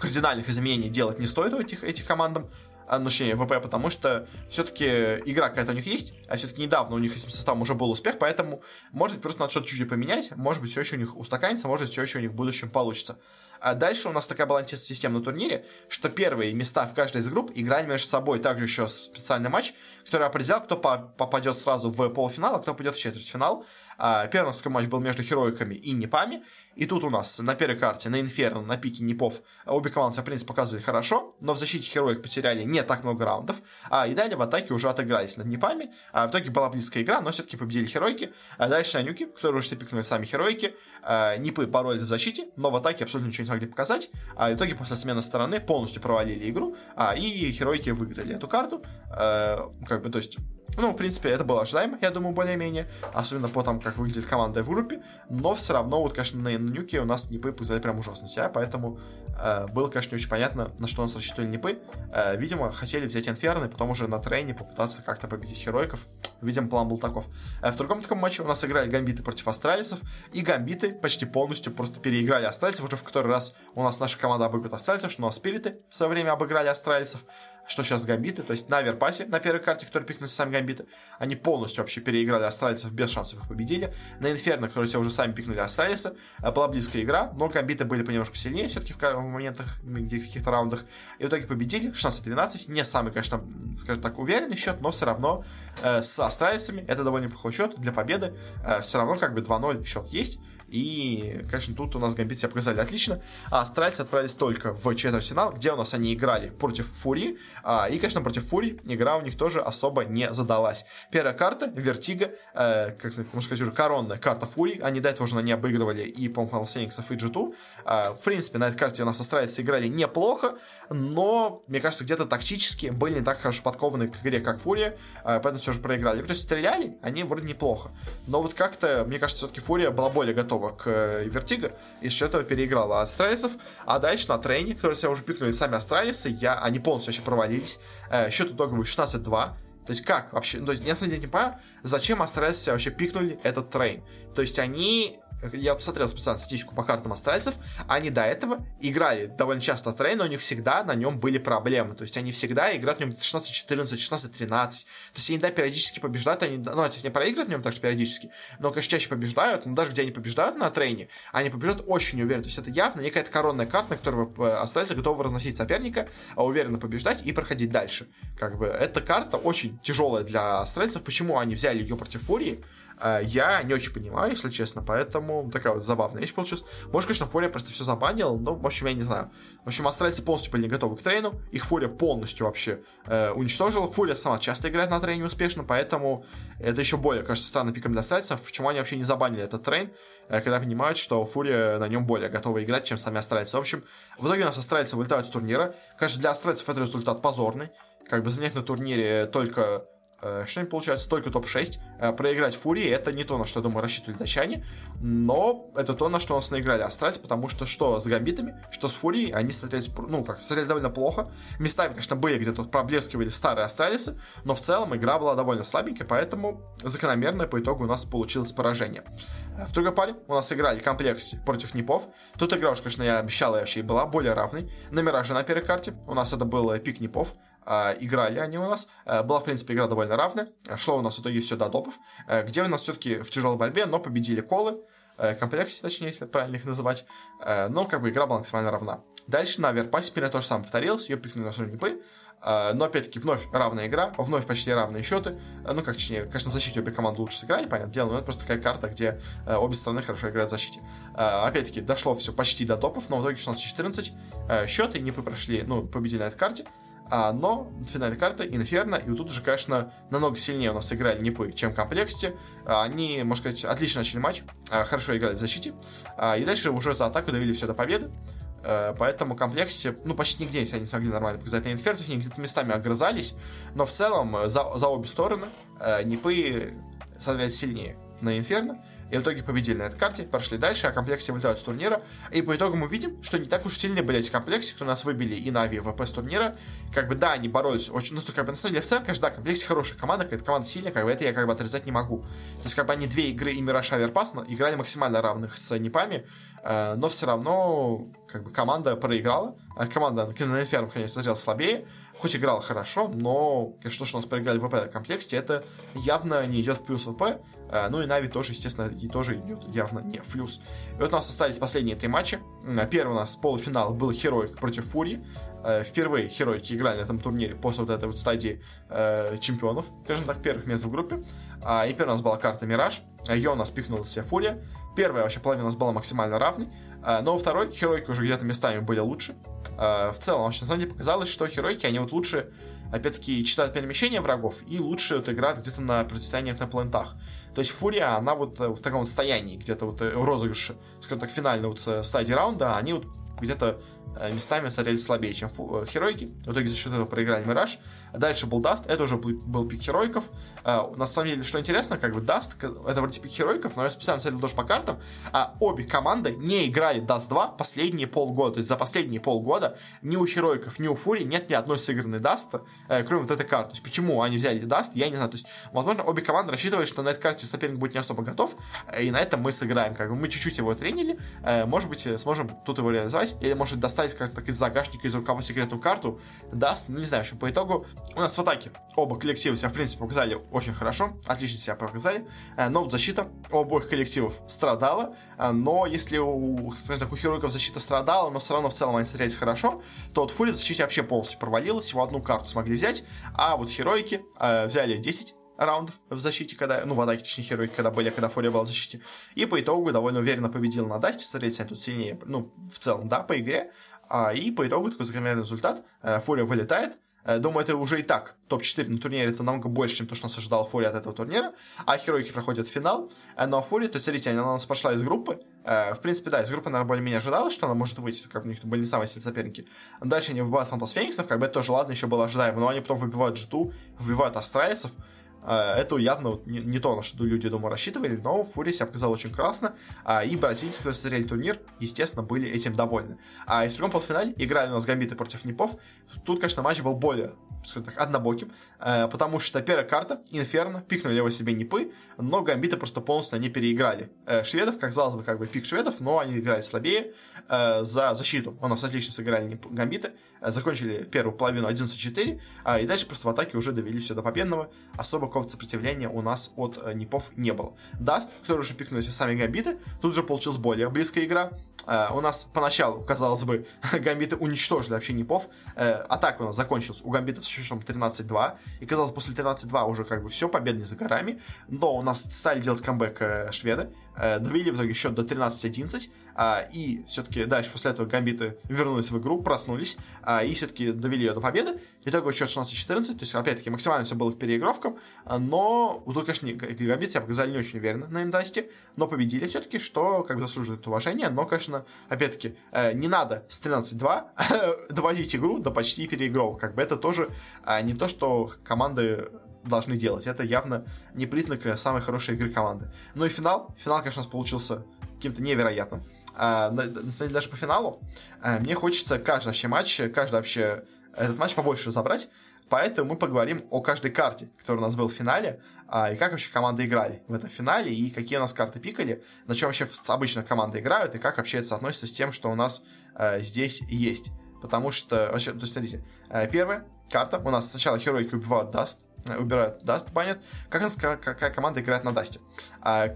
кардинальных изменений делать не стоит у этих, этих командам а, ну, ВП, потому что все-таки игра какая-то у них есть, а все-таки недавно у них этим составом уже был успех, поэтому, может быть, просто надо что-то чуть-чуть поменять, может быть, все еще у них устаканится, может быть, все еще у них в будущем получится. А дальше у нас такая была система на турнире, что первые места в каждой из групп играли между собой. Также еще специальный матч, который определял, кто попадет сразу в полуфинал, а кто пойдет в четвертьфинал. А, первый у нас такой матч был между Хероиками и Непами. И тут у нас на первой карте, на Инферно, на пике Непов, обе команды в принципе, показывали хорошо, но в защите Хероик потеряли не так много раундов, а и далее в атаке уже отыгрались над Непами. А в итоге была близкая игра, но все-таки победили Херойки. А дальше на Нюки, которые уже пикнули сами Херойки. А, Нипы боролись в защите, но в атаке абсолютно ничего не смогли показать. А в итоге после смены стороны полностью провалили игру, а, и Херойки выиграли эту карту. А, как бы, то есть ну, в принципе, это было ожидаемо, я думаю, более-менее. Особенно по тому, как выглядит команда в группе. Но все равно, вот, конечно, на Нюке у нас Нипы показали прям ужасно себя, поэтому э, было, конечно, не очень понятно, на что у нас рассчитывали Нипы. Э, видимо, хотели взять Инферно и потом уже на трейне попытаться как-то победить Херойков. Видимо, план был таков. Э, в другом таком матче у нас играли Гамбиты против Астралисов, и Гамбиты почти полностью просто переиграли Астралисов. Уже в который раз у нас наша команда обыгрывает Астралисов, что у нас Спириты в свое время обыграли Астралисов что сейчас гамбиты, то есть на Верпасе, на первой карте, который пикнули сами гамбиты, они полностью вообще переиграли астралийцев без шансов их победили. На Инферно, которые все уже сами пикнули астралиса, э, была близкая игра, но гамбиты были понемножку сильнее все-таки в моментах, где в каких-то раундах, и в итоге победили 16-12, не самый, конечно, скажем так, уверенный счет, но все равно э, с астралисами это довольно неплохой счет для победы, э, все равно как бы 2-0 счет есть, и, конечно, тут у нас гамбит себя показали отлично. А астральцы отправились только в четвертьфинал, где у нас они играли против Фурии. А, и, конечно, против Фурии игра у них тоже особо не задалась. Первая карта, Vertigo, э, как можно сказать, уже коронная карта Фурии. Они до этого уже на ней обыгрывали и, по-моему, Фениксов и G2. А, в принципе, на этой карте у нас астральцы играли неплохо, но, мне кажется, где-то тактически были не так хорошо подкованы к игре, как Фурия, а, поэтому все же проиграли. То есть стреляли они вроде неплохо. Но вот как-то, мне кажется, все-таки Фурия была более готова готова к э, Вертиго, и с счета переиграла Астралисов, а дальше на трейне, который себе уже пикнули сами Астралисы, я, они полностью вообще провалились, э, счет итоговый 16-2, то есть как вообще, то есть я не понимаю, зачем Астралисы вообще пикнули этот трейн, то есть они я посмотрел специально статистику по картам астральцев, они до этого играли довольно часто трейн, но у них всегда на нем были проблемы. То есть они всегда играют в нем 16-14, 16-13. То есть они, да, периодически побеждают, они, ну, то есть не проигрывают в нем также периодически, но, конечно, чаще побеждают, но даже где они побеждают на трейне, они побеждают очень уверенно. То есть это явно некая коронная карта, на которой э, астральцы готовы разносить соперника, а уверенно побеждать и проходить дальше. Как бы эта карта очень тяжелая для астральцев. Почему они взяли ее против Фурии? Э, я не очень понимаю, если честно, поэтому такая вот забавная вещь получилась. Может, конечно, Фурия просто все забанил, но, в общем, я не знаю. В общем, австралийцы полностью были не готовы к трейну, их Фурия полностью вообще э, уничтожила. Фурия сама часто играет на трейне успешно, поэтому это еще более, кажется, странным пиком для австралийцев, почему они вообще не забанили этот трейн, э, когда понимают, что Фурия на нем более готова играть, чем сами австралийцы. В общем, в итоге у нас австралийцы вылетают с турнира. Конечно, для австралийцев это результат позорный. Как бы занять на турнире только Э, что не получается только топ-6. Э, проиграть Фурии это не то, на что, думаю, рассчитывали датчане, но это то, на что у нас наиграли Астральцы, потому что что с Гамбитами, что с Фурией, они смотрелись, ну, как, смотрелись довольно плохо. Местами, конечно, были где-то проблескивали старые Астралисы, но в целом игра была довольно слабенькая, поэтому закономерно по итогу у нас получилось поражение. Э, в другой паре у нас играли комплексе против Непов. Тут игра уж, конечно, я обещал, и вообще была более равной. На Мираже на первой карте у нас это был пик Непов. А, играли они у нас. А, была, в принципе, игра довольно равная. Шло у нас в итоге все до топов, а, где у нас все-таки в тяжелой борьбе, но победили колы, комплексе, точнее, если правильно их называть. Но как бы игра была максимально равна. Дальше на Верпасе примерно то же самое повторилось, ее пикнули на Сурнипы, но опять-таки вновь равная игра, вновь почти равные счеты. Ну, как точнее, конечно, в защите обе команды лучше сыграли, понятное дело, но это просто такая карта, где обе стороны хорошо играют в защите. Опять-таки, дошло все почти до топов, но в итоге 16-14 счеты не прошли, ну, победили на этой карте. А, но финальная карта Инферно, и вот тут уже, конечно, намного сильнее у нас играли Непы, чем в комплекте. А, они, можно сказать, отлично начали матч, а, хорошо играли в защите, а, и дальше уже за атаку довели все до победы. А, поэтому в ну, почти нигде они смогли нормально показать на Инфер, то есть они где-то местами огрызались, но в целом за, за обе стороны а, Непы, соответственно, сильнее на Инферно, и в итоге победили на этой карте, прошли дальше, а комплексе вылетают с турнира. И по итогу мы видим, что не так уж сильно были эти комплексы, кто нас выбили и на Ави, ВП с турнира. Как бы, да, они боролись очень, ну, как бы, на самом деле, в целом, конечно, да, комплексе хорошая команда, какая-то команда сильная, как бы, это я как бы отрезать не могу. То есть, как бы, они две игры и Мираж Аверпас играли максимально равных с Непами, э, но все равно, как бы, команда проиграла. А команда на Инферно, конечно, смотрелась слабее, хоть играла хорошо, но, что у нас проиграли в ВП комплекте, это явно не идет в плюс ВП. Э, ну и Нави тоже, естественно, и тоже идет явно не в плюс. И вот у нас остались последние три матча. Первый у нас полуфинал был Хероик против Фури. Э, впервые Херойки играли на этом турнире после вот этой вот стадии э, чемпионов, скажем так, первых мест в группе. А, и первая у нас была карта Мираж. Ее у нас пикнула себе Фурия. Первая вообще половина у нас была максимально равной. Но второй Херойки уже где-то местами были лучше. В целом, вообще, на самом деле, показалось, что Херойки, они вот лучше опять-таки, читают перемещения врагов и лучше вот играют где-то на противостояниях на плентах. То есть Фурия, она вот э, в таком состоянии, где-то вот э, в розыгрыше, скажем так, финальной вот э, стадии раунда, они вот где-то местами смотрелись слабее, чем фу- Херойки. В итоге за счет этого проиграли Мираж. Дальше был Даст, это уже был, был пик Херойков. На самом деле, что интересно, как бы Даст, это вроде пик Херойков, но я специально смотрел тоже по картам, а обе команды не играли Даст 2 последние полгода. То есть за последние полгода ни у Херойков, ни у Фурии нет ни одной сыгранной Даста, кроме вот этой карты. То есть почему они взяли Даст, я не знаю. То есть, возможно, обе команды рассчитывали, что на этой карте соперник будет не особо готов, и на этом мы сыграем. Как бы мы чуть-чуть его тренили, может быть, сможем тут его реализовать, или может достать как-то из загашника, из рукава секретную карту, даст, ну не знаю, что по итогу у нас в атаке оба коллектива себя, в принципе, показали очень хорошо, отлично себя показали, но вот защита у обоих коллективов страдала, но если у, скажем так, у Херойков защита страдала, но все равно в целом они смотрелись хорошо, то вот Фури защита вообще полностью провалилась, всего одну карту смогли взять, а вот Херойки э, взяли 10 раундов в защите, когда, ну, в атаке, точнее, Херойки, когда были, когда Фурия была в защите. И по итогу довольно уверенно победил на Дасте, смотрите, тут сильнее, ну, в целом, да, по игре. А, и по итогу такой закономерный результат. Э, Фурия вылетает, Э, думаю, это уже и так топ-4 на турнире, это намного больше, чем то, что нас ожидал Фури от этого турнира. А Херойки проходят финал. Э, но Фури, то есть, смотрите, она у нас пошла из группы. В принципе, да, из группы, наверное, более-менее ожидалось, что она может выйти, как у них были не самые сильные соперники. Дальше они выбивают Фантас Фениксов, как бы это тоже, ладно, еще было ожидаемо, но они потом выбивают Джиту, выбивают Астралисов. Это явно не, не то, на что люди, думаю, рассчитывали, но Фури себя показал очень красно, и бразильцы, которые смотрели турнир, естественно, были этим довольны. А и в другом полуфинале играли у нас Гамбиты против Непов. Тут, конечно, матч был более скажем так, однобоким, э, потому что первая карта, Инферно, пикнули его себе Непы, но Гамбиты просто полностью они переиграли э, шведов, казалось бы, как бы пик шведов, но они играли слабее э, за защиту. У нас отлично сыграли Гамбиты, закончили первую половину 11-4, и дальше просто в атаке уже довели все до победного. Особо какого-то сопротивления у нас от Непов не было. Даст, который уже пикнули сами Гамбиты, тут же получилась более близкая игра. У нас поначалу, казалось бы, Гамбиты уничтожили вообще Непов. Атака у нас закончилась у Гамбитов с счетом 13-2. И казалось, после 13-2 уже как бы все, победа не за горами. Но у нас стали делать камбэк э, шведы. Э, довели в итоге счет до 13-11. А, и все-таки дальше после этого гамбиты вернулись в игру, проснулись, а, и все-таки довели ее до победы. Итоговый счет 16-14, то есть, опять-таки, максимально все было к переигровкам, а, но тут, конечно, гамбиты себя показали не очень уверенно на индасте, но победили все-таки, что как бы заслуживает уважения, но, конечно, опять-таки, э, не надо с 13-2 доводить игру до почти переигровок, как бы это тоже не то, что команды должны делать. Это явно не признак э, самой хорошей игры команды. Ну и финал. Финал, конечно, у нас получился каким-то невероятным. А, на, самом деле, даже по финалу а, мне хочется каждый вообще матч, каждый вообще этот матч побольше разобрать. Поэтому мы поговорим о каждой карте, которая у нас был в финале, а, и как вообще команды играли в этом финале, и какие у нас карты пикали, на чем вообще обычно команды играют, и как вообще это соотносится с тем, что у нас а, здесь есть. Потому что, вообще, то есть, смотрите, первая карта, у нас сначала херойки убивают Даст, э, убирают Даст, банят. Как у нас какая команда играет на Дасте? А,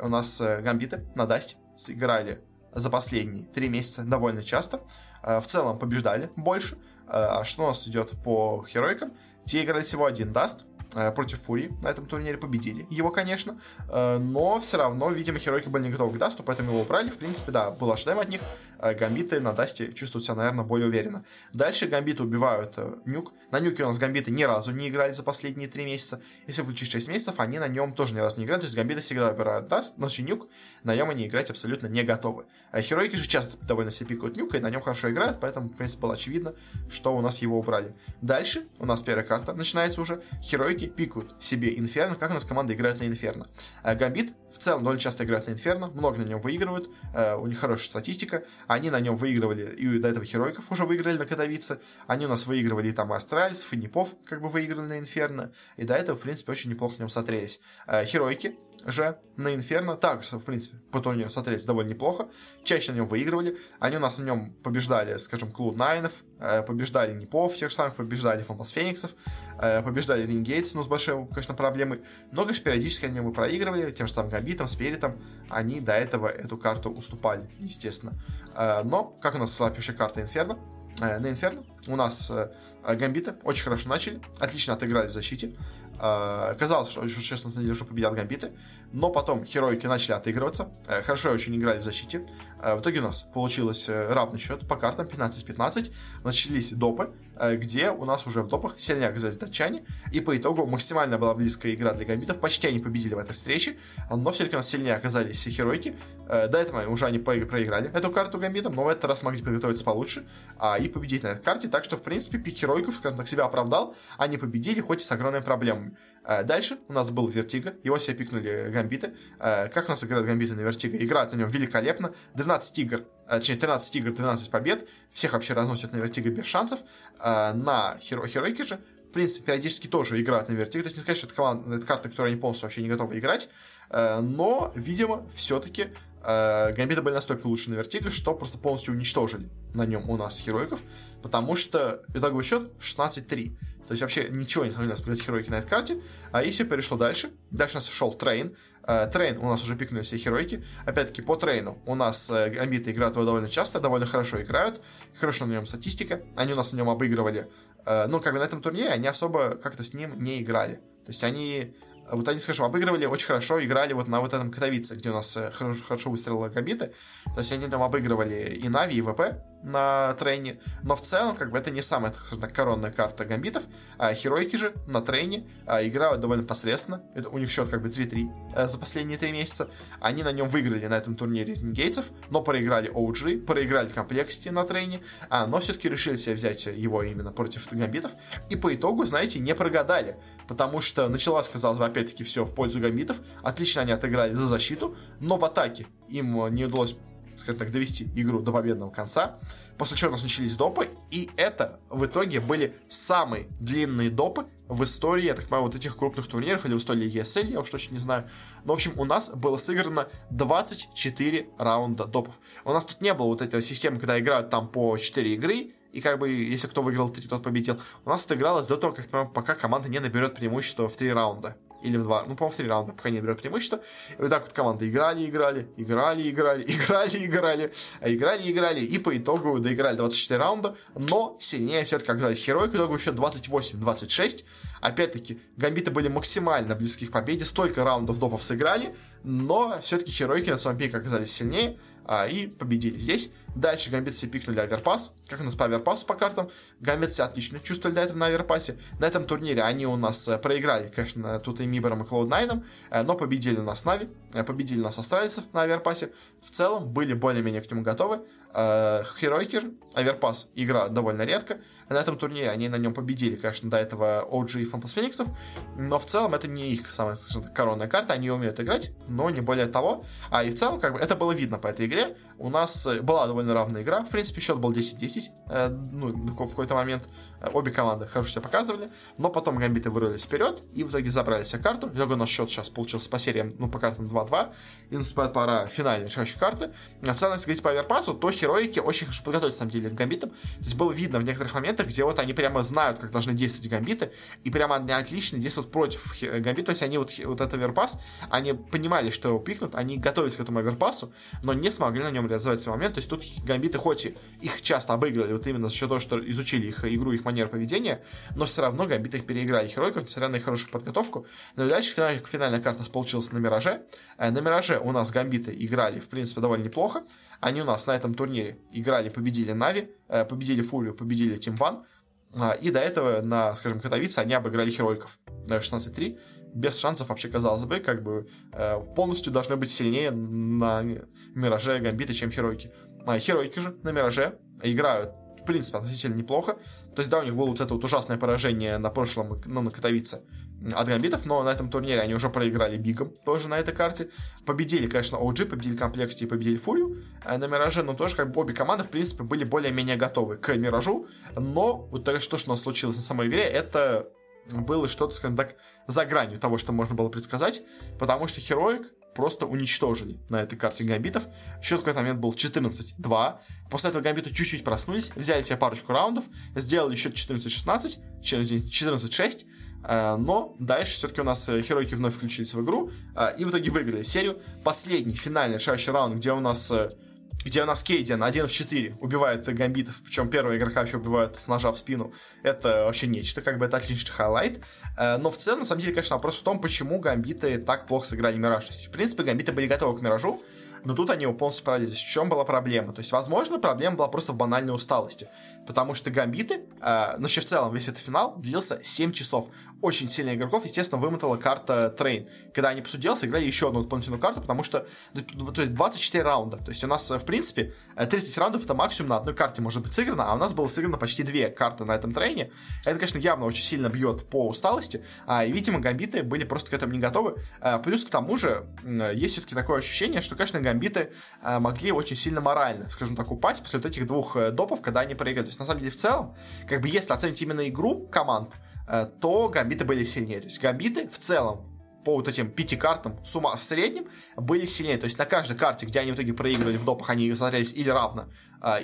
у нас э, гамбиты на Дасте сыграли за последние три месяца довольно часто. А, в целом побеждали больше. А что у нас идет по херойкам? Играли всего один Даст, Э, против Фури на этом турнире победили его, конечно, э, но все равно, видимо, Херойки были не готовы к Дасту, поэтому его убрали. В принципе, да, был ожидаем от них. Э, гамбиты на Дасте чувствуют себя, наверное, более уверенно. Дальше гамбиты убивают Нюк. На Нюке у нас гамбиты ни разу не играли за последние три месяца. Если включить 6 месяцев, они на нем тоже ни разу не играют. То есть гамбиты всегда убирают Даст, значит Нюк, на нем они играть абсолютно не готовы. А Херойки же часто довольно себе пикают Нюка, и на нем хорошо играют, поэтому, в принципе, было очевидно, что у нас его убрали. Дальше у нас первая карта начинается уже. Херойки пикают себе Инферно, как у нас команда играет на Инферно. А Гамбит в целом довольно часто играют на Инферно, много на нем выигрывают, э, у них хорошая статистика, они на нем выигрывали, и до этого Херойков уже выиграли на Катовице, они у нас выигрывали и там Астральцев, и Непов как бы выиграли на Инферно, и до этого, в принципе, очень неплохо на нем смотрелись. Э, Херойки же на Инферно также, в принципе, по турниру смотрелись довольно неплохо, чаще на нем выигрывали, они у нас на нем побеждали, скажем, Клуд Найнов, э, побеждали Непов, тех же самых побеждали Фантас Фениксов, побеждали Рингейтс, ну, с большой, конечно, проблемой, но, конечно, периодически они мы проигрывали, тем же самым Габитом, Спиритом, они до этого эту карту уступали, естественно. Но, как у нас слабейшая карта Инферно, на Инферно у нас э, Гамбиты очень хорошо начали, отлично отыграли в защите. Казалось, что, честно, что победят Гамбиты, но потом Херойки начали отыгрываться, хорошо очень играли в защите. В итоге у нас получилось равный счет по картам 15-15, начались допы, Э, где у нас уже в допах сильнее оказались датчане, и по итогу максимально была близкая игра для гамбитов, почти они победили в этой встрече, но все-таки у нас сильнее оказались херойки, э, до этого уже они проиграли эту карту гамбитам, но в этот раз могли подготовиться получше а, и победить на этой карте, так что, в принципе, пик херойков, скажем так, себя оправдал, они победили, хоть и с огромными проблемами. Э, дальше у нас был Вертига, его себе пикнули гамбиты. Как у нас играют гамбиты на Вертига? Играют на нем великолепно, 12 игр Э, точнее, 13 игр, 12 побед, всех вообще разносят на вертиго без шансов, э, на Херо Херойке же, в принципе, периодически тоже играют на вертиго, то есть не сказать, что это, команда, это карта, которая они полностью вообще не готовы играть, э, но, видимо, все-таки Гамбиты были настолько лучше на вертиго, что просто полностью уничтожили на нем у нас хероиков, потому что итоговый счет 16-3. То есть вообще ничего не смогли нас показать херойки на этой карте. А и все перешло дальше. Дальше у нас шел трейн. Э, трейн у нас уже пикнули себе херойки. Опять-таки, по трейну у нас э, гамбиты играют его довольно часто, довольно хорошо играют. Хорошо на нем статистика. Они у нас на нем обыгрывали. Э, ну, как бы на этом турнире они особо как-то с ним не играли. То есть они вот они, скажем, обыгрывали очень хорошо, играли вот на вот этом Катовице, где у нас хорошо, хорошо выстрелили Гамбиты. То есть они там обыгрывали и Нави, и ВП на трейне, но в целом, как бы, это не самая, так скажем коронная карта гамбитов, а Херойки же на трейне а, играют довольно посредственно, это, у них счет как бы 3-3 а, за последние три месяца, они на нем выиграли на этом турнире Renegades-ов, но проиграли OG, проиграли Complexity на трейне, а, но все-таки решили себе взять его именно против гамбитов, и по итогу, знаете, не прогадали, потому что началось, казалось бы, опять-таки все в пользу гамбитов, отлично они отыграли за защиту, но в атаке им не удалось скажем так, довести игру до победного конца. После чего у нас начались допы, и это в итоге были самые длинные допы в истории, я так понимаю, вот этих крупных турниров или в истории ESL, я уж точно не знаю. Но, в общем, у нас было сыграно 24 раунда допов. У нас тут не было вот этой системы, когда играют там по 4 игры, и как бы, если кто выиграл 3, тот победил. У нас это игралось до того, как, пока команда не наберет преимущество в 3 раунда или в два, ну, по-моему, в три раунда, пока не берет преимущество. И вот так вот команды играли, играли, играли, играли, играли, играли, а играли, играли, и по итогу доиграли 24 раунда, но сильнее все-таки оказались Херойка, итогу еще 28-26. Опять-таки, гамбиты были максимально близки к победе, столько раундов допов сыграли, но все-таки Херойки на своем пике оказались сильнее, а, и победили здесь. Дальше гамбиты себе пикнули Аверпас. Как у нас по Аверпасу по картам? Гамбиты себя отлично чувствовали до этого на Аверпасе. На этом турнире они у нас э, проиграли, конечно, тут и Мибором, и Cloud9, э, но победили у нас Нави, э, победили нас австралийцев на Аверпасе. В целом были более-менее к нему готовы. Херойки Аверпас, игра довольно редко. На этом турнире они на нем победили, конечно, до этого OG и Фантас Фениксов, но в целом это не их самая, скажем коронная карта, они умеют играть, но не более того. А и в целом, как бы, это было видно по этой игре. У нас была довольно равная игра, в принципе, счет был 10-10, э, ну, в какой-то момент. Обе команды хорошо себя показывали, но потом гамбиты вырвались вперед и в итоге забрали себе карту. В итоге у нас счет сейчас получился по сериям, ну, по картам 2-2. И наступает пора финальной решающей карты. А если говорить по Аверпасу, то хероики очень хорошо подготовились, на самом деле, к гамбитам. То есть было видно в некоторых моментах, где вот они прямо знают, как должны действовать гамбиты, и прямо они отлично действуют против гамбита. То есть они вот, вот этот Аверпас, они понимали, что его пикнут, они готовились к этому Аверпасу, но не смогли на нем реализовать свой момент. То есть тут гамбиты, хоть и их часто обыгрывали, вот именно за счет того, что изучили их игру, их манер поведения, но все равно гамбиты их переиграли Херойков, несмотря на их хорошую подготовку. Но дальше финальная, финальная карта получилась на Мираже. Э, на Мираже у нас гамбиты играли, в принципе, довольно неплохо. Они у нас на этом турнире играли, победили Нави, э, победили Фурию, победили Тим Ван. Э, и до этого на, скажем, Катовице они обыграли Херойков на 16-3 без шансов вообще, казалось бы, как бы полностью должны быть сильнее на Мираже Гамбиты, чем Херойки. А Херойки же на Мираже играют, в принципе, относительно неплохо. То есть, да, у них было вот это вот ужасное поражение на прошлом, ну, на Катовице от гамбитов, но на этом турнире они уже проиграли Бигом, тоже на этой карте. Победили, конечно, OG, победили Complexity и победили Фурию э, на Мираже, но тоже как бы обе команды, в принципе, были более-менее готовы к Миражу, но вот то, что у нас случилось на самой игре, это было что-то, скажем так, за гранью того, что можно было предсказать, потому что Heroic просто уничтожили на этой карте гамбитов. Счет в какой-то момент был 14-2. После этого гамбиты чуть-чуть проснулись, взяли себе парочку раундов, сделали счет 14-16, 14-6, э, но дальше все-таки у нас э, Херойки вновь включились в игру э, и в итоге выиграли серию. Последний, финальный решающий раунд, где у нас где у нас cadiaN 1 в 4 убивает гамбитов, причем первого игрока еще убивают с ножа в спину. Это вообще нечто, как бы это отличный хайлайт. Э, но в целом, на самом деле, конечно, вопрос в том, почему гамбиты так плохо сыграли Мираж. То есть, в принципе, гамбиты были готовы к Миражу, но тут они его полностью провалились. В чем была проблема? То есть, возможно, проблема была просто в банальной усталости. Потому что гамбиты, э, ну, вообще в целом весь этот финал длился 7 часов очень сильных игроков, естественно, вымотала карта Трейн. Когда они посудили, сыграли еще одну дополнительную карту, потому что ну, то есть 24 раунда. То есть у нас, в принципе, 30 раундов это максимум на одной карте может быть сыграно, а у нас было сыграно почти две карты на этом трейне. Это, конечно, явно очень сильно бьет по усталости, а, и, видимо, гамбиты были просто к этому не готовы. А, плюс к тому же, есть все-таки такое ощущение, что, конечно, гамбиты могли очень сильно морально, скажем так, упасть после вот этих двух э, допов, когда они проиграли. То есть, на самом деле, в целом, как бы если оценить именно игру команд, Э, то гамбиты были сильнее. То есть гамбиты в целом по вот этим пяти картам сумма в среднем были сильнее. То есть на каждой карте, где они в итоге проигрывали в допах, они смотрелись или равно,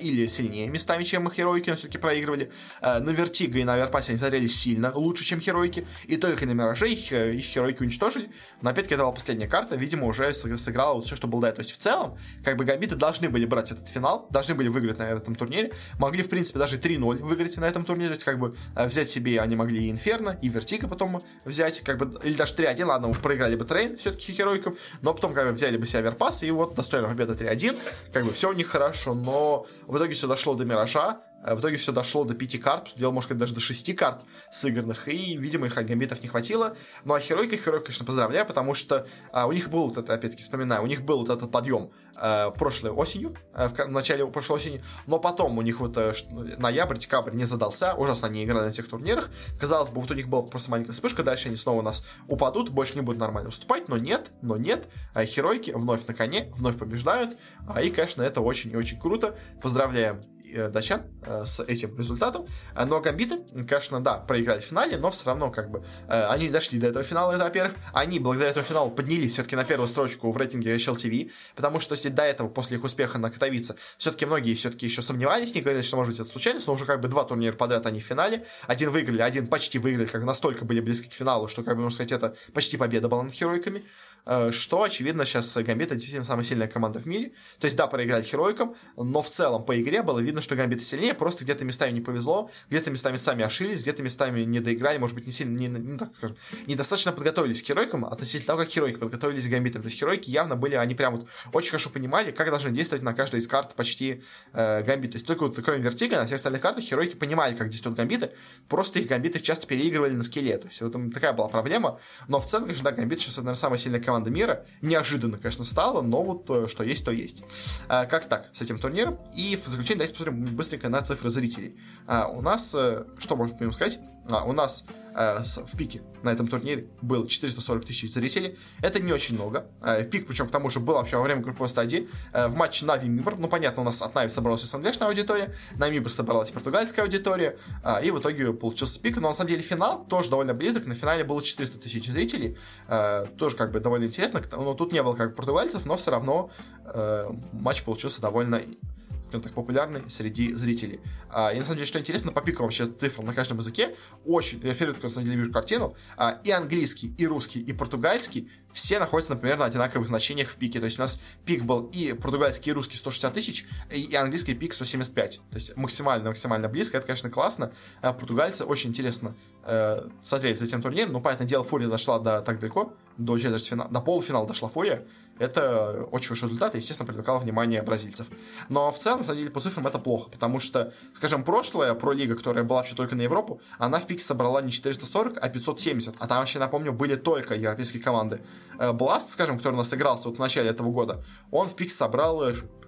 или сильнее местами, чем Хероики, но все-таки проигрывали. А, на Вертиго и на Оверпасе они смотрелись сильно лучше, чем Хероики. И только на Мираже их, их Хероики уничтожили. Но опять-таки это была последняя карта, видимо, уже сыграла вот все, что было до этого. То есть в целом, как бы Гамбиты должны были брать этот финал, должны были выиграть на этом турнире. Могли, в принципе, даже 3-0 выиграть на этом турнире. То есть как бы э, взять себе они могли и Инферно, и Вертиго потом взять, как бы, или даже 3-1, ладно, проиграли бы Трейн все-таки Хероикам, но потом как бы взяли бы себе Верпас, и вот достойная победа 3-1, как бы все у них хорошо, но в итоге все дошло до Миража, в итоге все дошло до пяти карт, дело, может быть, даже до шести карт сыгранных, и, видимо, их гамбитов не хватило. Ну, а Херойка, Херойка, конечно, поздравляю, потому что а, у них был, вот это, опять-таки, вспоминаю, у них был вот этот подъем а, прошлой осенью, а, в, в начале прошлой осени, но потом у них вот а, ноябрь, декабрь не задался, ужасно они играли на этих турнирах. Казалось бы, вот у них была просто маленькая вспышка, дальше они снова у нас упадут, больше не будут нормально выступать, но нет, но нет, а, Херойки вновь на коне, вновь побеждают, а, и, конечно, это очень и очень круто. Поздравляем Э, датчан э, с этим результатом. Э, но гамбиты, конечно, да, проиграли в финале, но все равно как бы они дошли до этого финала, это во-первых. Они благодаря этому финалу поднялись все-таки на первую строчку в рейтинге HLTV, потому что если до этого, после их успеха на Катовице, все-таки многие все-таки еще сомневались, не говорили, что может быть это случайность, но уже как бы два турнира подряд они в финале. Один выиграли, один почти выиграли, как настолько были близки к финалу, что, как бы, можно сказать, это почти победа была над Херойками. Э, что, очевидно, сейчас Гамбит действительно самая сильная команда в мире. То есть, да, проиграли Херойкам, но в целом по игре было видно, что Гамбит сильнее, просто где-то местами не повезло, где-то местами сами ошиблись, где-то местами не доиграли, может быть, не сильно, не, ну, так скажем, недостаточно подготовились к Херойкам относительно того, как Херойки подготовились к Гамбитам. То есть, Херойки явно были, они прям вот очень хорошо понимали, как должны действовать на каждой из карт почти э, Гамбит. То есть, только вот, кроме Вертига, на всех остальных картах Херойки понимали, как действуют Гамбиты, просто их Гамбиты часто переигрывали на скилле. То есть, вот такая была проблема. Но в целом, конечно, да, Гамбит сейчас, наверное, самая сильная команда мира. Неожиданно, конечно, стало, но вот э, что есть, то есть. А, как так с этим турниром? И в заключение давайте посмотрим быстренько на цифры зрителей. А, у нас, э, что можно сказать? А, у нас Э, в пике на этом турнире было 440 тысяч зрителей. Это не очень много. Э, пик, причем к тому же был вообще во время групповой стадии. Э, в матче Нави Мибр, ну понятно, у нас от Нави собралась СНГшная аудитория, на Мибр собралась португальская аудитория, и в итоге получился пик. Но на самом деле финал тоже довольно близок. На финале было 400 тысяч зрителей. Тоже как бы довольно интересно. Но тут не было как португальцев, но все равно матч получился довольно скажем так, популярный среди зрителей. А, и на самом деле, что интересно, по пику вообще цифрам на каждом языке, очень, я впервые такую, на самом деле, вижу картину, а, и английский, и русский, и португальский все находятся, например, на одинаковых значениях в пике. То есть у нас пик был и португальский, и русский 160 тысяч, и, и английский пик 175. То есть максимально-максимально близко. Это, конечно, классно. А португальцы очень интересно э, смотреть за этим турниром. Ну, понятное дело, Фурия дошла до, так далеко, до четвертьфинала, до полуфинала дошла Фурия. Это очень хороший результат и, естественно, привлекало внимание бразильцев. Но в целом, на самом деле, по цифрам это плохо, потому что, скажем, прошлая пролига, которая была вообще только на Европу, она в пике собрала не 440, а 570. А там вообще, напомню, были только европейские команды. Э, скажем, который у нас игрался вот в начале этого года, он в пик собрал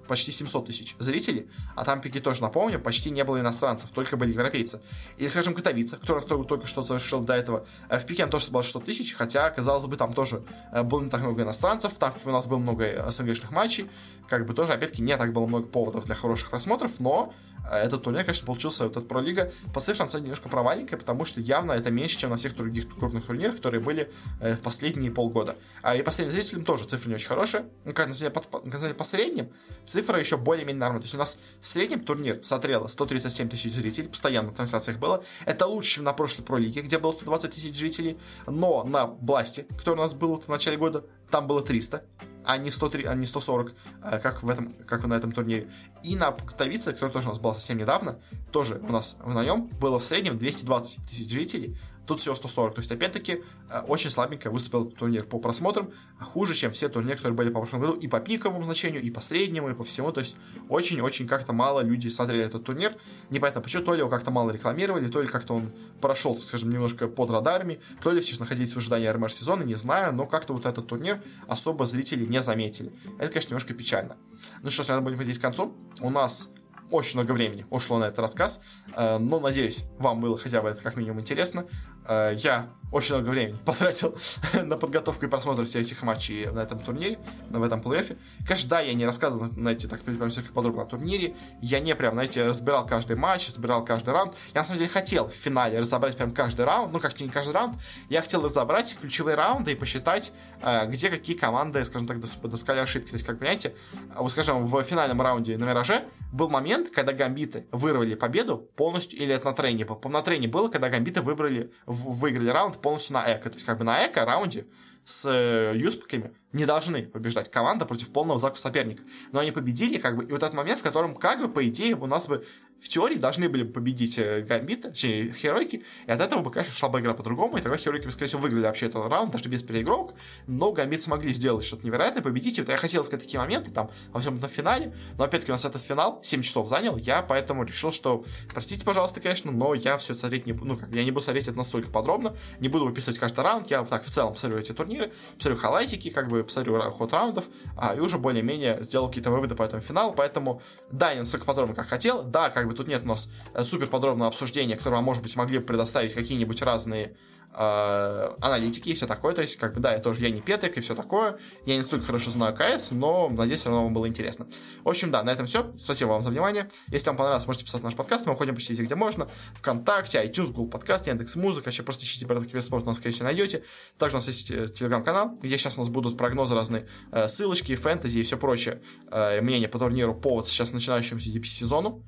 почти 700 тысяч зрителей, а там пике тоже, напомню, почти не было иностранцев, только были европейцы. Или, скажем, Катовица, который только что завершил до этого, э, в пике он тоже собрал 600 тысяч, хотя, казалось бы, там тоже было не так много иностранцев, там у нас было много СНГшных матчей, как бы тоже, опять-таки, не так было много поводов для хороших просмотров, но этот турнир, конечно, получился, вот этот пролига, по цифрам, деле, немножко проваленькая, потому что явно это меньше, чем на всех других крупных турнирах, которые были э, в последние полгода. А и последним зрителям тоже цифры не очень хорошие. Ну, как, на самом деле, по, средним цифра еще более-менее нормальная. То есть у нас в среднем турнир смотрело 137 тысяч зрителей, постоянно в трансляциях было. Это лучше, чем на прошлой пролиге, где было 120 тысяч зрителей. Но на Бласте, который у нас был в начале года, там было 300 а не, 103, а не 140, э, как, в этом, как на этом турнире. И на Ктовице, который тоже у нас был совсем недавно, тоже у нас в наем было в среднем 220 тысяч жителей, Тут всего 140. То есть, опять-таки, э, очень слабенько выступил турнир по просмотрам, а хуже, чем все турниры, которые были по прошлому году, и по пиковому значению, и по среднему, и по всему. То есть, очень-очень как-то мало людей смотрели этот турнир. Непонятно почему, то ли его как-то мало рекламировали, то ли как-то он прошел, скажем, немножко под радарами, то ли все находились в ожидании РМР сезона, не знаю, но как-то вот этот турнир особо зрители не заметили. Это, конечно, немножко печально. Ну что ж, надо будем подойти к концу. У нас очень много времени ушло на этот рассказ, э, но надеюсь, вам было хотя бы это как минимум интересно. Э, я очень много времени потратил на подготовку и просмотр всех этих матчей на этом турнире, в этом плей-оффе. Конечно, да, я не рассказывал, знаете, так прям все подробно о турнире. Я не прям, знаете, разбирал каждый матч, разбирал каждый раунд. Я, на самом деле, хотел в финале разобрать прям каждый раунд, ну, как не каждый раунд. Я хотел разобрать ключевые раунды и посчитать, э, где какие команды, скажем так, доскали ошибки. То есть, как понимаете, вот, скажем, в финальном раунде на Мираже был момент, когда гамбиты вырвали победу полностью, или это на трейне, на трейне было, когда гамбиты выбрали, выиграли раунд полностью на эко. То есть, как бы на эко раунде с э, юспиками не должны побеждать команда против полного закуса соперника. Но они победили, как бы, и вот этот момент, в котором, как бы, по идее, у нас бы в теории должны были победить э, Гамбита, точнее, Херойки, и от этого бы, конечно, шла бы игра по-другому, и тогда Херойки бы, скорее всего, выиграли вообще этот раунд, даже без переигровок, но Гамбит смогли сделать что-то невероятное, победить, и вот я хотел сказать такие моменты, там, во всем этом финале, но, опять-таки, у нас этот финал 7 часов занял, я поэтому решил, что, простите, пожалуйста, конечно, но я все смотреть не буду, ну, как, я не буду смотреть это настолько подробно, не буду выписывать каждый раунд, я так в целом посмотрю эти турниры, посмотрю хайлайтики, как бы посмотрю ход раундов, а, и уже более-менее сделал какие-то выводы по этому финалу, поэтому, да, не настолько подробно, как хотел, да, как бы тут нет у нас Э, супер подробное обсуждение, которое вам, может быть, могли бы предоставить какие-нибудь разные э, аналитики и все такое. То есть, как бы, да, я тоже, я не Петрик и все такое. Я не столько хорошо знаю КС, но, надеюсь, все равно вам было интересно. В общем, да, на этом все. Спасибо вам за внимание. Если вам понравилось, можете писать наш подкаст. Мы уходим почти где можно. Вконтакте, iTunes, Google Подкаст, Яндекс Музыка. Вообще просто ищите Бардак Спорт, нас, скорее всего, найдете. Также у нас есть э, телеграм-канал, где сейчас у нас будут прогнозы разные, э, ссылочки, фэнтези и все прочее. Мнение по турниру по сейчас начинающемуся сезону.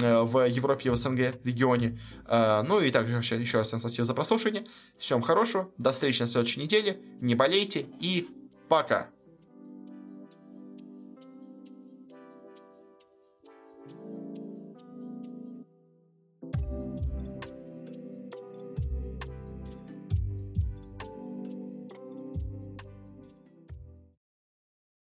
Э, в Европе и в СНГ регионе. Э, ну и также еще раз всем спасибо за прослушивание. Всем хорошего, до встречи на следующей неделе, не болейте и Пока!